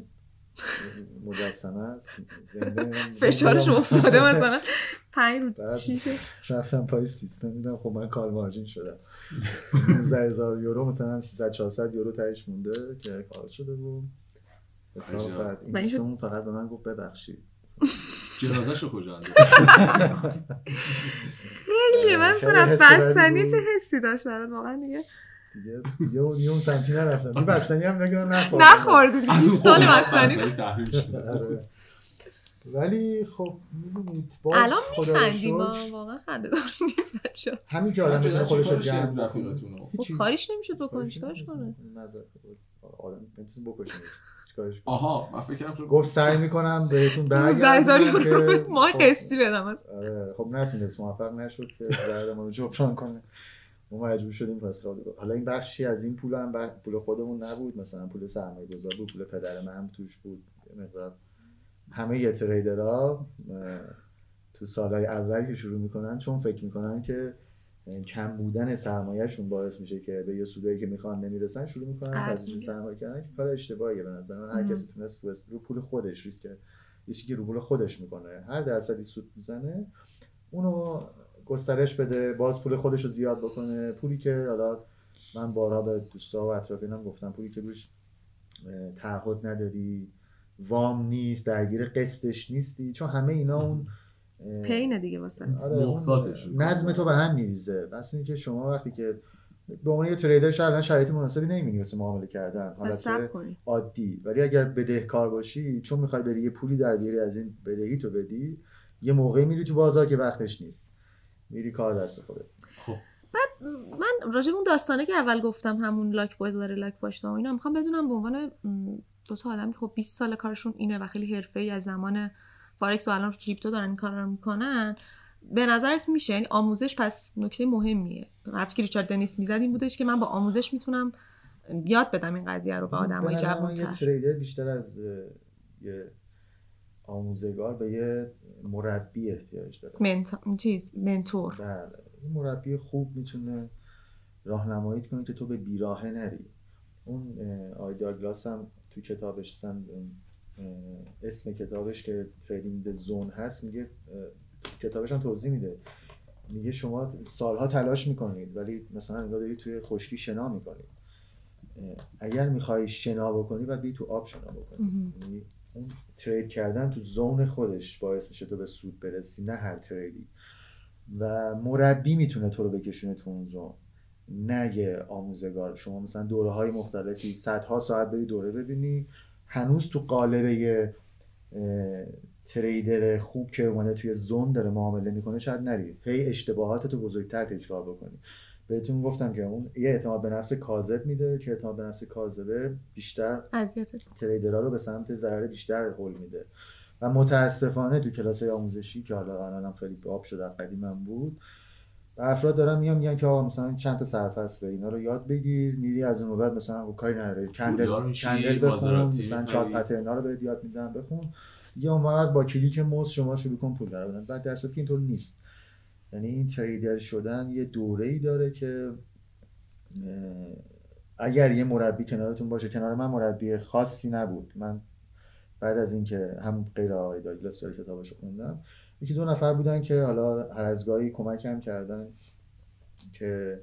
مجسمه است. زنده فشارش افتاده مثلا. 5 رو رفتم پای سیستم دیدم خب من کال مارجین شدم. 19 هزار یورو مثلا 300 400 یورو تهش مونده که کار شده بود. حساب. بعد این فقط به من گفت ببخشید. جنازه رو کجا انداخت؟ خیلی من بدی بستنی. چه حسی داشت برات؟ واقعا دیگه دیگه دیگه اون یه اون سمتی نرفتم. این بستنی هم نگران نخوردم نخوردی دیگه. از 20 اون سال بستنی آره. ولی خب می‌دونید باز الان میخندیم واقعا خنده دار نیست بچه همین که آدم بتونه خودش رو جمع بکنه. هیچی. خب کاریش نمی‌شد بکنی کارش چیکارش کنه نمی‌تونه. آدم چیکارش کنی؟ آها من فکر کردم گفت سعی می‌کنم بهتون 19 هزار برگردونم یورو که ما خب، قسطی بدم. از آره، خب نتونست موفق نشد که ما رو جبران کنه. ما مجبور شدیم پس حالا این بخشی از این پول هم بخ- پول خودمون نبود. مثلا پول سرمایه گذار بود پول پدر من هم توش بود. یه مقدار همه یه تریدرها تو سالهای اول که شروع می‌کنن چون فکر می‌کنن که کم بودن سرمایهشون باعث میشه که به یه سودایی که می‌خوان نمی‌رسن شروع می‌کنن میگه. سرمایه کردن که کار اشتباهیه به نظر من. هر. کسی تونست رو- رو پول خودش ریسک ریسکی که رو پول خودش می‌کنه. هر درصدی سود می‌زنه اونو گسترش بده باز پول خودش رو زیاد بکنه. پولی که حالا من بارها به دوستا و اطرافیانم گفتم پولی که روش تعهد نداری وام نیست درگیر قسطش نیستی. چون همه اینا اون اه، پینه دیگه واسه. آره. نظم تو به هم میریزه. بس اینکه شما وقتی که به عنوان یه تریدر شاید الان شرایط مناسبی نمی‌بینی واسه معامله کردن. حالت عادی. ولی اگر بدهکار باشی چون می‌خوای بری یه پولی در بیاری از این بدهی تو بدی یه موقعی میری تو بازار که وقتش نیست. میری کار دست خودت خب. من راجع به اون داستانه که اول گفتم همون لاک باز داره لاک باشتا و اینا می‌خوام بدونم به عنوان دو تا آدم که خب 20 سال کارشون اینه و خیلی حرفه‌ای از زمان فارکس و الان رو کریپتو دارن این کارا رو می‌کنن به نظرت میشه؟ یعنی آموزش پس نکته مهمیه. حرفی که ریچارد دنیس می‌زد این بودش که من با آموزش می‌تونم یاد بدم این قضیه رو به آدمای من یه جوان‌تر. تریدر بیشتر از یه آموزگار به یه مربی احتیاج داره. منت... چیز منتور. بله. یه مربی خوب می‌تونه راهنماییت کنه که تو به بیراهه نری. اون آی داگلاس هم تو کتابش اصلا اسم کتابش که تریدینگ زون هست میگه کتابش هم توضیح میده. میگه شما سالها تلاش می‌کنید ولی مثلا انگار داری توی خشکی شنا می‌کنید. اگر می‌خوای شنا بکنی باید بی تو آب شنا بکنی. اون ترید کردن تو زون خودش باعث میشه تو به سود برسی نه هر تریدی. و مربی می‌تونه تو رو بکشونه تو اون زون. نه یه آموزگار شما مثلا دوره های مختلفی صدها ساعت بری دوره ببینی. هنوز تو قالب یه تریدر خوب که اومده توی زون داره معامله می‌کنه شاید نری. هی اشتباهات تو بزرگتر تکرار بکنی. بهتون گفتم که اون یه اعتماد به نفس کاذب میده که اعتماد به نفس کاذبه بیشتر تریدرها رو به سمت ضرر بیشتر هول میده. و متاسفانه تو کلاس آموزشی که حالا الانم خیلی باب شده قدیمم بود افراد دارن میان میگن که آقا مثلا چند تا سرفصل اینا رو یاد بگیر میری از اون بعد مثلا کاری نداره کندل کندل بخون مثلا چارت پترنا رو بهت یاد میدن بخون. دیگه اون با کلیک موز شما شروع کن پول درآوردن. بعد در که اینطور نیست. یعنی این تریدر شدن یه دوره ای داره که اگر یه مربی کنارتون باشه کنار من مربی خاصی نبود. من بعد از اینکه هم غیر آقای داگلاس داره کتابشو خوندم یکی دو نفر بودن که حالا هر از گاهی کمکم کردن که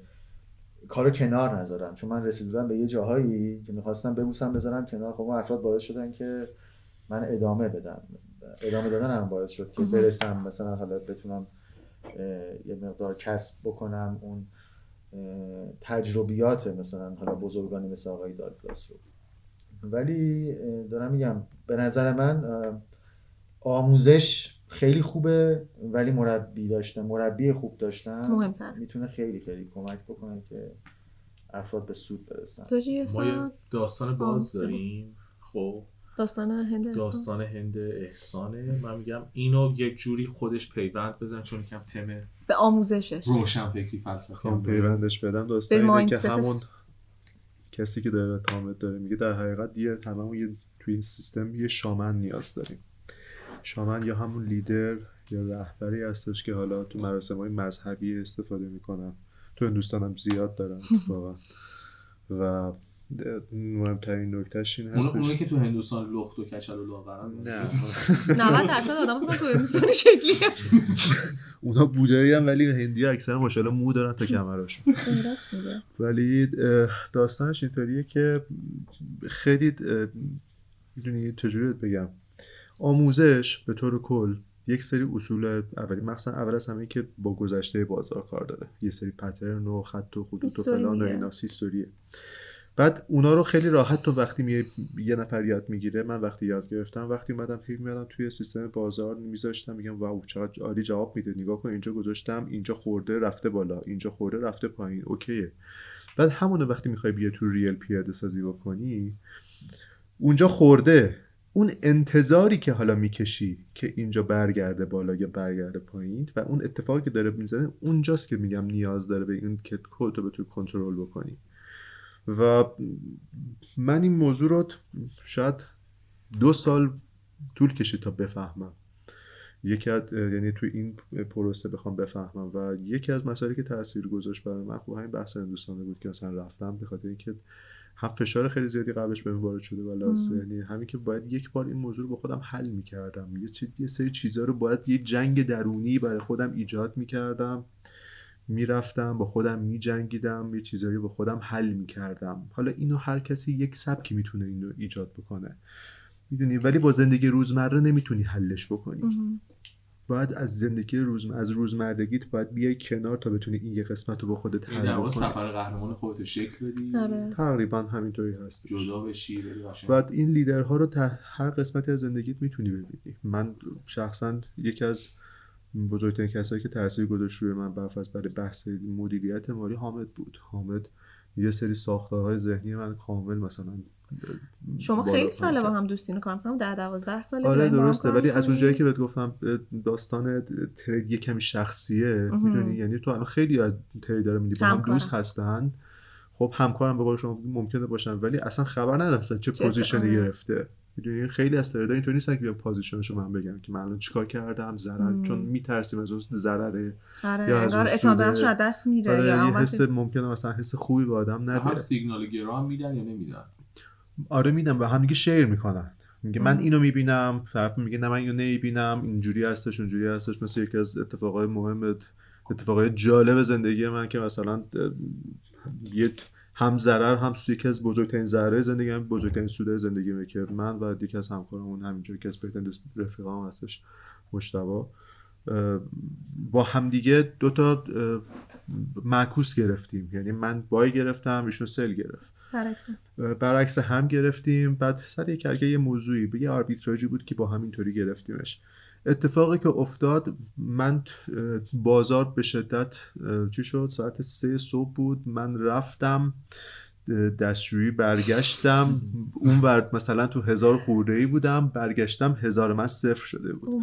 کارو کنار نذارم. چون من رسیدم به یه جاهایی که می‌خواستم ببوسم بذارم کنار. خب افراد باعث شدن که من ادامه بدم. ادامه دادن هم باعث شد که برسم مثلا حالا بتونم یه مقدار کسب بکنم اون تجربیات مثلا حالا بزرگانی مثل آقای دادگلاس رو. ولی دارم میگم به نظر من آموزش خیلی خوبه ولی مربی داشتن مربی خوب داشتن مهمتر. می‌تونه خیلی خیلی کمک بکنه که افراد به سود برسن. ما یه داستان باز داریم. خب. داستان هند داستان هند احسانه. من میگم اینو یک جوری خودش پیوند بزن چون یکم تم به آموزشش. روشن فکری فلسفه خب پیوندش بدم. داستان که همون کسی که داره تامت داره میگه در حقیقت یه تمام یه توی این سیستم یه شامن نیاز داریم. شامن یا همون لیدر یا رهبری هستش که حالا تو مراسم های مذهبی استفاده می‌کنن. تو هندوستان زیاد دارن واقعا. و مهمترین نکتهش این هستش. اونایی که تو هندوستان لخت و کچل و لاغرن. نه. 90 درصد آدم تو هندوستان شکلیه اونا بودایی هم ولی هندی اکثر ماشاءالله مو دارن تا کمراشون ولی داستانش اینطوریه که خیلی می‌دونی چجوری بگم؟ آموزش به طور کل یک سری اصول اولی مثلا اول از همه که با گذشته بازار کار داره. یه سری پترن و خط و خطوط و فلان و اینا هیستوریه. بعد اونا رو خیلی راحت تو وقتی می... یه نفر یاد می‌گیره من وقتی یاد گرفتم وقتی اومدم فکر میادم توی سیستم بازار میذاشتم میگم واو چقدر عالی جواب میده. نگاه کن اینجا گذاشتم اینجا خورده رفته بالا اینجا خورده رفته پایین اوکیه. بعد همون وقتی می‌خوای بیا تو ریل پیاده سازی بکنی اونجا خورده. اون انتظاری که حالا می‌کشی که اینجا برگرده بالا یا برگرده پایین و اون اتفاقی که داره می‌زنه اونجاست که میگم نیاز داره به این که خودتو بتونی کنترل بکنی. و من این موضوع رو شاید دو سال طول کشید تا بفهمم. یکی از یعنی تو این پروسه بخوام بفهمم و یکی از مسائلی که تاثیر گذاشت برای من خب همین بحث هندوستانه بود که مثلا رفتم به خاطر اینکه هم فشار خیلی زیادی قبلش بهم وارد شده و یعنی همین که باید یک بار این موضوع رو با خودم حل می‌کردم. یه, یه سری چیزها رو باید یه جنگ درونی برای خودم ایجاد می‌کردم. می‌رفتم با خودم میجنگیدم یه چیزایی با خودم حل می‌کردم. حالا اینو هر کسی یک سبکی می‌تونه اینو ایجاد بکنه. می‌دونی؟ ولی با زندگی روزمره نمی‌تونی حلش بکنی. باید از زندگی روز از روزمرگیت باید بیای کنار تا بتونی این یه قسمت رو با خودت حل کنی سفر قهرمان خودت شکل بدی؟ آره. تقریبا همینطوری هست جدا بشی بعد این لیدرها رو تا هر قسمتی از زندگیت می‌تونی ببینی. من شخصا یکی از بزرگترین کسایی که تاثیر گذاشت روی من برفرض برای بحث مدیریت مالی حامد بود. حامد یه سری ساختارهای ذهنی من کامل مثلا شما خیلی ساله با هم دوستین کار کنم ده دوازده ساله آره درسته. ولی از اون جایی که بهت گفتم داستان ترید یه کمی شخصیه می‌دونی؟ یعنی تو الان خیلی از تریدر میدی با هم دوست هستن. خب همکارم به قول شما ممکنه باشن ولی اصلا خبر ندارن چه پوزیشنی گرفته. می‌دونی؟ خیلی از تریدر اینطوری نیستن که بیان پوزیشنشو من بگم که من الان چیکار کردم ضرر چون میترسیم از اون ضرره. آره یا از اون دست میره آره یا یه حس ممکنه مثلا حس خوبی به آدم نده هم سیگنال گرام میدن یا نمیدن؟ آره میدم و هم دیگه شیر می‌کنن. میگه من اینو می‌بینم طرف میگه نه من اینو نمی‌بینم. اینجوری هستش اونجوری هستش. مثل یکی از اتفاقای مهم اتفاقای جالب زندگی من که مثلا یه هم ضرر هم یکی از بزرگترین ضرر زندگی هم بزرگترین سود زندگی که من و یکی از همکارمون همینجوری که از بهترین رفیقام هستش مشتبا با همدیگه دو تا معکوس گرفتیم. یعنی من بای گرفتم ایشون سل گرفت. برعکس. برعکس هم گرفتیم. بعد سر یک یه موضوعی یه آربیتراژی بود که با همینطوری گرفتیمش. اتفاقی که افتاد من بازار به شدت چی شد؟ ساعت سه صبح بود. من رفتم دستشویی برگشتم. اون ورد مثلا تو هزار خورده ای بودم برگشتم هزار من صفر شده بود.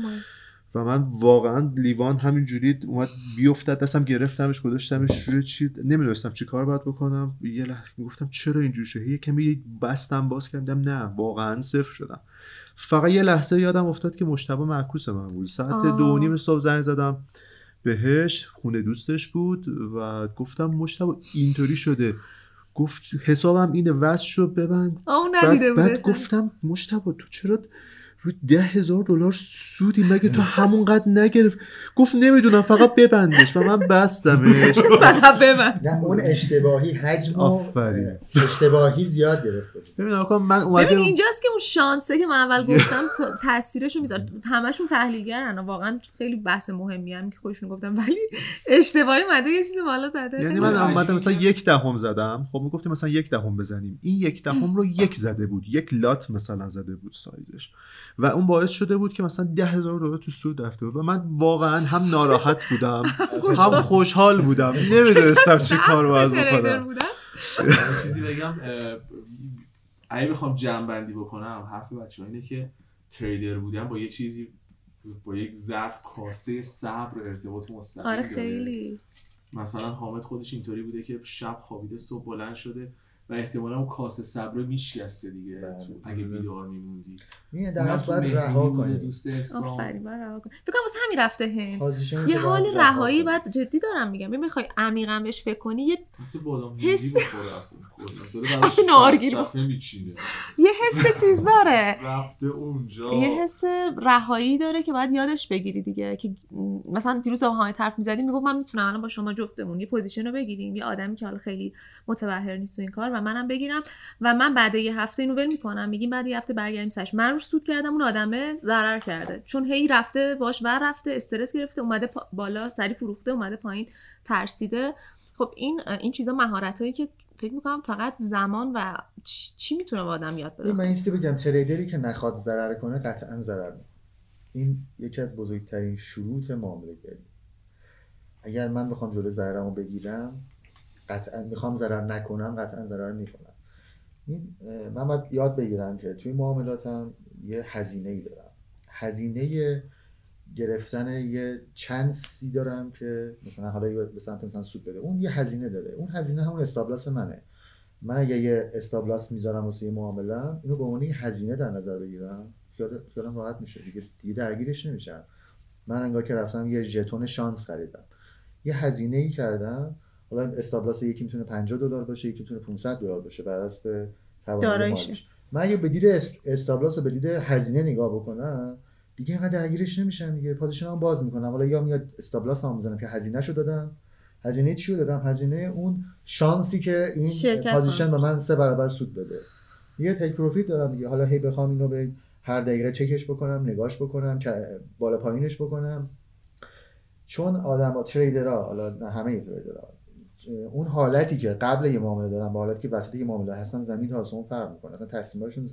و من واقعا لیوان همینجوری اومد بیافتد دستم گرفتمش گذاشتمش روی چی نمی‌دونستم چی کار باید بکنم. یه لحظه گفتم چرا اینجوری شده یه کمی بستم باز کردم نه واقعا صفر شدم. فقط یه لحظه یادم افتاد که مشتبه معکوس من بود. ساعت دو نیم صبح زنگ زدم بهش خونه دوستش بود و گفتم مشتبه اینطوری شده. گفت حسابم اینه وصل شد ببند. بعد, بعد گفتم مشتبه تو چرا روی ده هزار دلار سودی مگه تو همونقدر نگرفت؟ گفت نمی‌دونم فقط ببندش و من بستمش. فقط ببند. نه اون اشتباهی حجم اشتباهی زیاد گرفته ببین آقا من اومدم ببین اینجاست که اون شانسه که من اول گفتم تاثیرشو می‌ذاره. همشون تحلیلگرن واقعا خیلی بحث مهمی هم که خودشون گفتم ولی اشتباهی مده یه چیزی بالا زده. یعنی من اومدم مثلا یک دهم زدم. خب می‌گفتیم مثلا یک دهم بزنیم. این یک دهم رو یک زده بود. یک لات مثلا زده بود سایزش. و اون باعث شده بود که مثلا ده هزار دلار تو سود رفته بود. و من واقعا هم ناراحت بودم هم خوشحال بودم. نمی‌دونستم چی کار باید بکنم. چیزی بگم اگه بخوام جمع بندی بکنم حرف بچه اینه که تریدر بودن با یه چیزی با یک ظرف کاسه صبر ارتباط مستقیم آره خیلی. مثلا حامد خودش اینطوری بوده که شب خوابیده صبح بلند شده و احتمالا اون کاسه صبر میشکسته دیگه. بله. اگه بیدار میموندی. میه در از باید رها کنی. دوست آفرین باید رها کنی. فکر واسه همین رفته هند. یه حال رهایی بعد جدی دارم میگم. می‌خوای عمیقا بهش فکر کنی یه حس نارگیل یه حس چیز داره. رفته اونجا. یه حس رهایی داره که باید یادش بگیری دیگه. که مثلا دیروز با همه طرف می‌زدیم می‌گفت من می‌تونم الان با شما جفتمون یه position رو بگیریم. یه آدمی که حالا خیلی متبحر نیست تو این کار و منم بگیرم و من بعد یه هفته اینو ول می‌کنم. میگیم بعد یه هفته برگردیم سرش. من روش سود کردم اون آدمه ضرر کرده. چون هی رفته باش ور رفته استرس گرفته اومده بالا سری فروخته اومده پایین ترسیده. خب این این چیزا مهارت هایی که فکر می‌کنم فقط زمان و چی می‌تونه با آدم یاد بده؟ من این بگم تریدری که نخواد ضرر کنه قطعا ضرر این یکی از بزرگترین شروط معامله گری اگر من بخوام جلو ضررمو بگیرم قطعا می‌خوام ضرر نکنم قطعا ضرر می‌کنم. این من باید یاد بگیرم که توی معاملاتم یه هزینه ای دارم. هزینه گرفتن یه چند سی دارم که مثلا حالا به سمت مثلا سود بده. اون یه هزینه داره. اون هزینه همون استابلاس منه. من اگه یه استابلاس می‌ذارم واسه یه معامله اینو به عنوان هزینه در نظر بگیرم خیالم راحت میشه. دیگه دیگه درگیرش نمیشم. من انگار که رفتم یه ژتون شانس خریدم. یه هزینه ای کردم. حالا استابلاس یکی می‌تونه 50 دلار باشه یکی می‌تونه 500 دلار باشه بر اساس توانایی من اگه به دید استابلاس به دید هزینه نگاه بکنم دیگه اینقدر درگیرش نمیشم دیگه. پازیشن هم باز می‌کنم حالا یا میاد استابلاس هم می‌زنم که هزینه شو دادم. هزینه چی رو دادم؟ هزینه اون شانسی که این پازیشن به من سه برابر سود بده. یه تک پروفیت دارم دیگه. حالا هی بخوام اینو به هر دقیقه چکش بکنم نگاش بکنم که بالا پایینش بکنم. چون آدما تریدرها حالا همه تریدرها. اون حالتی که قبل یه معامله دارن با حالتی که وسط یه معامله هستن زمین تا آسمون فرق می‌کنه. اصلا تصمیماشون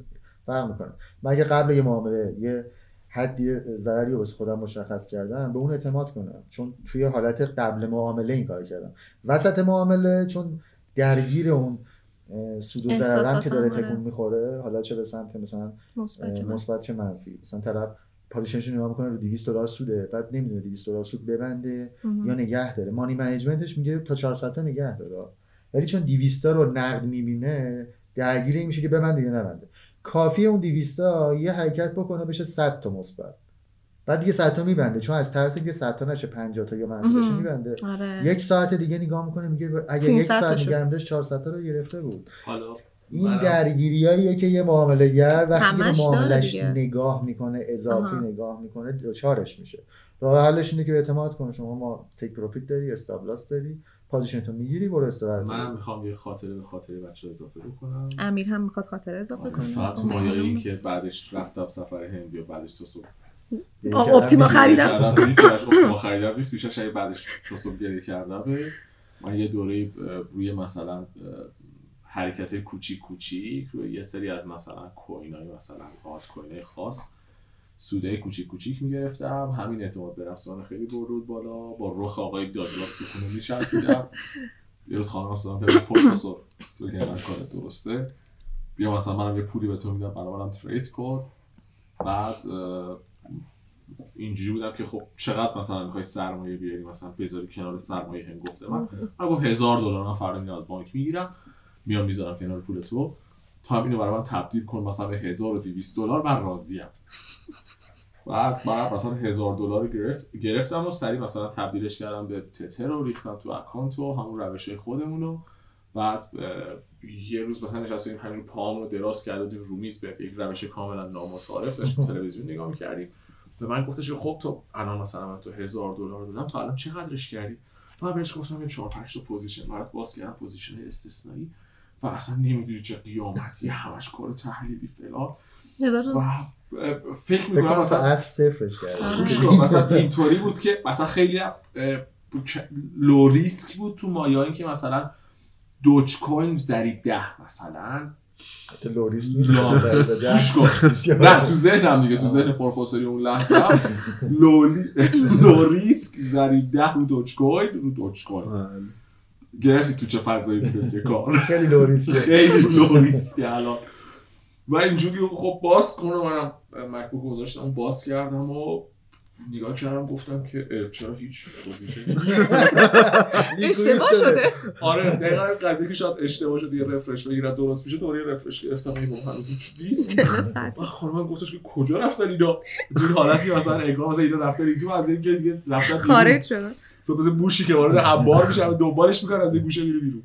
فرق می‌کنه. من اگه قبل یه معامله یه حدی ضرری رو واسه خودم مشخص کردم به اون اعتماد کنم. چون توی حالت قبل معامله این کار کردم. وسط معامله چون درگیر اون سود و ضررم که داره تکون می‌خوره حالا چه به سمت مثلا مثبت چه منفی؟ مثلا طرف پادیشنش نگاه می‌کنه رو 200 دلار سوده بعد نمی‌دونه 200 دلار سود ببنده یا نگه داره. مانی منیجمنتش میگه تا 400 تا نگه داره. ولی چون 200 رو نقد می‌بینه درگیر این میشه که ببنده یا نبنده. کافی اون 200 تا یه حرکت بکنه بشه 100 تا مثبت. بعد دیگه 100 تا میبنده چون از ترس اینکه 100 تا نشه 50 تا یا منفی بشه میبنده. آره. یک ساعت دیگه نگاه می‌کنه میگه اگه یک ساعت نگه داشت 400 تا رو گرفته بود. حالا این درگیریاییه که یه معامله گر وقتی که معاملش نگاه می‌کنه اضافی آها. نگاه می‌کنه دوچارش میشه. راه حلش اینه که اعتماد کن شما ما تک پروفیت داری استابلاس داری. position تو می‌گیری برو استراحت منم می‌خوام یه خاطره به خاطره بچه اضافه بکنم. امیر هم می‌خواد خاطره اضافه کنه. فقط تو مایه این که بعدش رفتم سفر هندی و بعدش تو صبح. اپتیما خریدم. اپتیما خریدم نیست. بیشتر شاید بعدش تو صبح گریه کردم. من یه دوره روی مثلا حرکت کوچیک کوچیک روی یه سری از مثلا coin های مثلا آت کوین های خاص سوده کوچیک کوچیک می‌گرفتم. همین اعتماد به نفسانه خیلی برود بالا. با رخ آقای داگلاس تو خونه میچرخیدم. یه روز خانم اصلا که پروفسور. تو که کار درسته. بیا مثلا منم یه پولی به تو میدم. برای منم ترید کن. بعد اینجوری بودم که خب چقدر مثلا می‌خوای سرمایه بیاری؟ مثلا بذاری کنار سرمایه هم گفته. من من گفت هزار دلار من فردا از بانک می‌گیرم. میام می‌ذارم کنار پول تو. تا اینو برای من تبدیل کن مثلا به 1200 دلار من راضیم. بعد بعد مثلا هزار دلار گرفت گرفتم و سری مثلا تبدیلش کردم به تتر رو ریختم تو اکانت و همون روش خودمون رو. بعد یه روز مثلا نشستیم همین پام رو دراز کردیم رو میز به یک روش کاملا نامتعارف داشتیم تلویزیون نگاه می‌کردیم. به من گفتش که خب تو الان مثلا من تو هزار دلار دادم تو الان چقدرش کردی؟ من بهش گفتم یه چهار پنج تا position. برات باز کردم position استثنایی. و اصلا نمی‌دونی چه قیامتی همش کار تحلیلی فلان. و فکر می‌کنم مثلا از صفرش کردی مثلا اینطوری بود که مثلا خیلی low risk بود تو مایه اینکه مثلا Dogecoin ضریب ده مثلا. low risk نه تو ذهنم دیگه تو ذهن پروفسوری اون لحظه. low risk ضریب ده رو Dogecoin رو Dogecoin گرفتی تو چه فضایی بوده که کار؟ خیلی لوریسکه خیلی لوریسکه الان. و اینجوری خب باز کنم منم MacBook گذاشتم باز کردم و نگاه کردم گفتم که چرا هیچ اشتباه شده. آره دقیقا قضیه که شاید اشتباه شده یه رفرش بگیرم درست میشه دوباره رفرش گرفتم این هنوز هیچ نیست. خانم گفتش که کجا رفتن اینا؟ تو حالتی مثلا انگار مثلا اینا رفتن اینجا از این دیگه رفتن خارج شدن. مثلا بوشی که وارد انبار میشه دنبالش می‌کنن از این گوشه میره بیرون.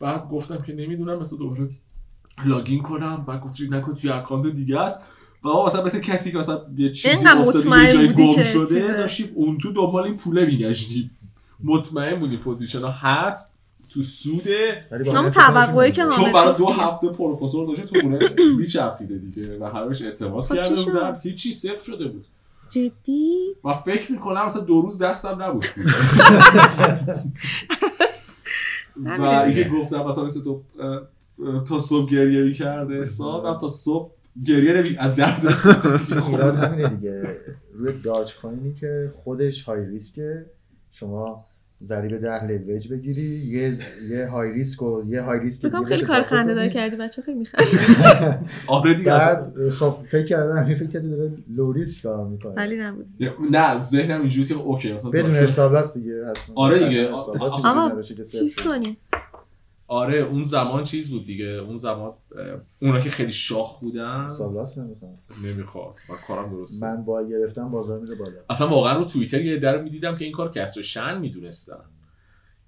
بعد گفتم که نمی‌دونم مثلا دوباره لاگین کنم. بعد گفت نکن توی اکانت دیگه است. و ما مثلا مثل کسی که مثلا یه چیزی افتاده یه جای گم شده داشتیم اون تو دنبال این پوله میگشتیم مطمئن بودی position ها هست تو سوده شما توقعی که چون برای دو هفته پروفسور داشته تو اونه میچرخیده دیگه و همش اعتماد کرده بودم هیچی صفر شده بود. جدی؟ و فکر می‌کنم مثلا دو روز دستم نبود. و اینکه گفتم مثلا مثل تو تا صبح گریه می‌کرده حساب تا صبح گریه نمی از درد. ایراد همینه دیگه. روی داج کوینی که خودش های ریسکه شما ضریب ده لوج بگیری یه یه های ریسک و یه های ریسک بگم خیلی کار خنده دار کردی بچه خیلی می‌خواد آره دیگه بعد خب فکر کردم همین فکر کردی داره لو ریسک کار می‌کنه. ولی نبود. نه ذهنم اینجوری که اوکی مثلا بدون حساب است دیگه آره دیگه. آقا چیز کنیم. آره اون زمان چیز بود دیگه. اون زمان اونا که خیلی شاخ بودن. سابلاس نمی‌خوام. نمی‌خواد و کارم درسته. من با گرفتم بازار میره بالا. اصلا واقعا رو توییتر یه در می‌دیدم که این کار کسر شن می‌دونستن.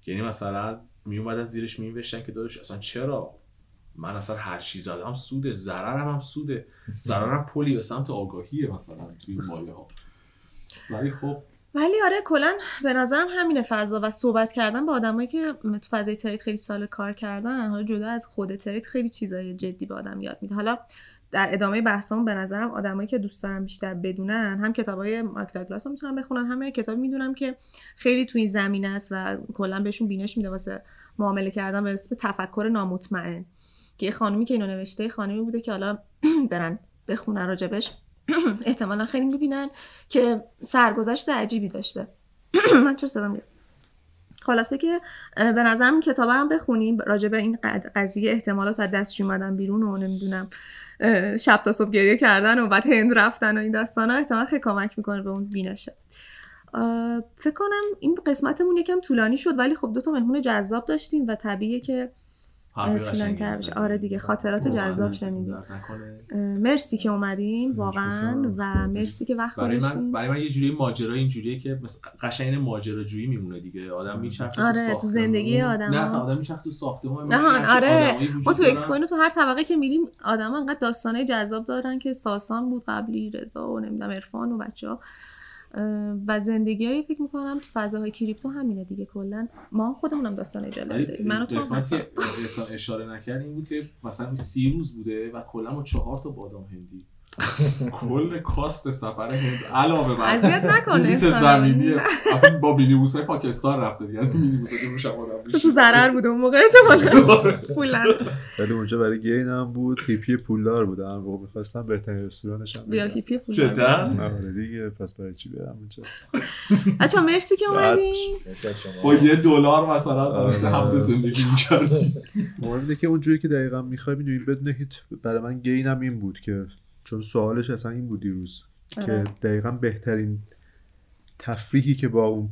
یعنی مثلا میومدن زیرش مینوشتن که داداش اصلا چرا؟ من اصلا هر چی زدم سوده ضررم هم سوده. ضررم پلی به سمت آگاهیه مثلا توی مایه ها ولی خب ولی آره کلا به نظرم همین فضا و صحبت کردن با آدمایی که تو فضای ترید خیلی سال کار کردن حالا جدا از خود ترید خیلی چیزای جدی به آدم یاد میده. حالا در ادامه بحثمون به نظرم آدمایی که دوست دارن بیشتر بدونن هم کتابای مارک داگلاس می‌تونن بخونن هم کتابی می‌دونم که خیلی تو این زمینه است و کلا بهشون بینش میده واسه معامله کردن به اسم تفکر نامطمئن که یه خانومی که اینو نوشته خانمی بوده که حالا برن بخونن راجبش. احتمالا خیلی می‌بینن که سرگذشت عجیبی داشته. من چرا صدا خلاصه که به نظرم کتاب هم بخونیم. راجع به این قضیه احتمالات از دستش اومدن بیرون و نمی‌دونم شب تا صبح گریه کردن و بعد هند رفتن و این داستان ها احتمال خیلی کمک می‌کنه به اون بینشه. فکر کنم این قسمتمون یکم طولانی شد ولی خب دو تا مهمون جذاب داشتیم و طبیعیه که طولانی تر بشه آره دیگه خاطرات جذاب شنیدیم مرسی که اومدین واقعا. و مرسی. که وقت برای من برای من یه جوری ماجرا اینجوریه که قشنگ ماجراجویی میمونه دیگه. آدم میچرخه آره تو زندگی آدم نه اصلا آدم میچرخه تو ساختمان نه آره. ما تو اکس کوین تو هر طبقه که میریم آدم انقدر داستانه جذاب دارن که ساسان بود قبلی رضا و نمی‌دونم عرفان و بچه‌ها. و زندگی های فکر می‌کنم تو فضاهای کریپتو همینه دیگه کلا ما خودمونم داستان جالب داریم. منو تو که اشاره نکرد این بود که مثلا سی روز بوده و کلا ما چهار تا بادام هندی. کل کاست سفر هند. علاوه بر اذیت نکنه زمینی با مینیبوس های پاکستان رفته دیگه. از مینیبوس که روش آدم تو ضرر بوده اون موقع احتمالاً. پولن ولی اونجا برای گین هم بود. هیپی پولدار بودم و می‌خواستم بهترین رستورانش هم بیا هیپی پولدار. جدا؟ آره دیگه. پس برای چی برم اونجا؟ بچا مرسی که اومدین. با یه دلار مثلا سه هفته زندگی می‌کردی مورد که اونجوری که دقیقا می‌خوای می‌دونی بدون هیچ برای من گینم این بود که چون سوالش اصلا این بود دیروز که آره. دقیقا بهترین تفریحی که با اون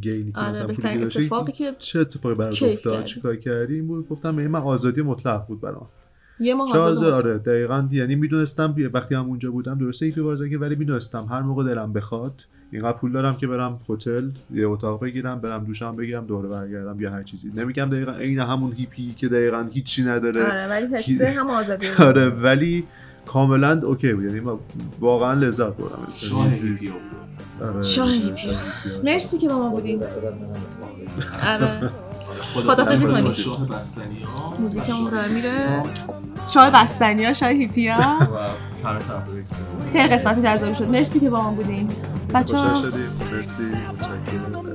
گینی که آره مثلا پولی داشته که چه اتفاقی برات کیف افتاد. چیکار کردی این بود گفتم من آزادی مطلق بود برام یه ماه. آره دقیقا یعنی می‌دونستم وقتی هم اونجا بودم درسته یک بارزگی ولی می‌دونستم هر موقع دلم بخواد اینقدر پول دارم که برم هتل یه اتاق بگیرم برم دوشم بگیرم دوره برگردم یا هر چیزی نمیگم دقیقا عین همون هیپی که دقیقا هیچی نداره آره ولی حسه هم آزادی آره ولی کاملا اوکی بود. یعنی واقعا لذت بردم. شاه زندگی. هیپی بود آره، شاه. مرسی که با ما بودین. آره. خدافظی کنیم. شاه بستنی ها موزیکمون رو میره شاه بستنی ها شاه هیپی ها خیلی قسمت جذابی شد. مرسی که با ما بودین. بچه خوشحال شدیم. مرسی. متشکرم. مرسی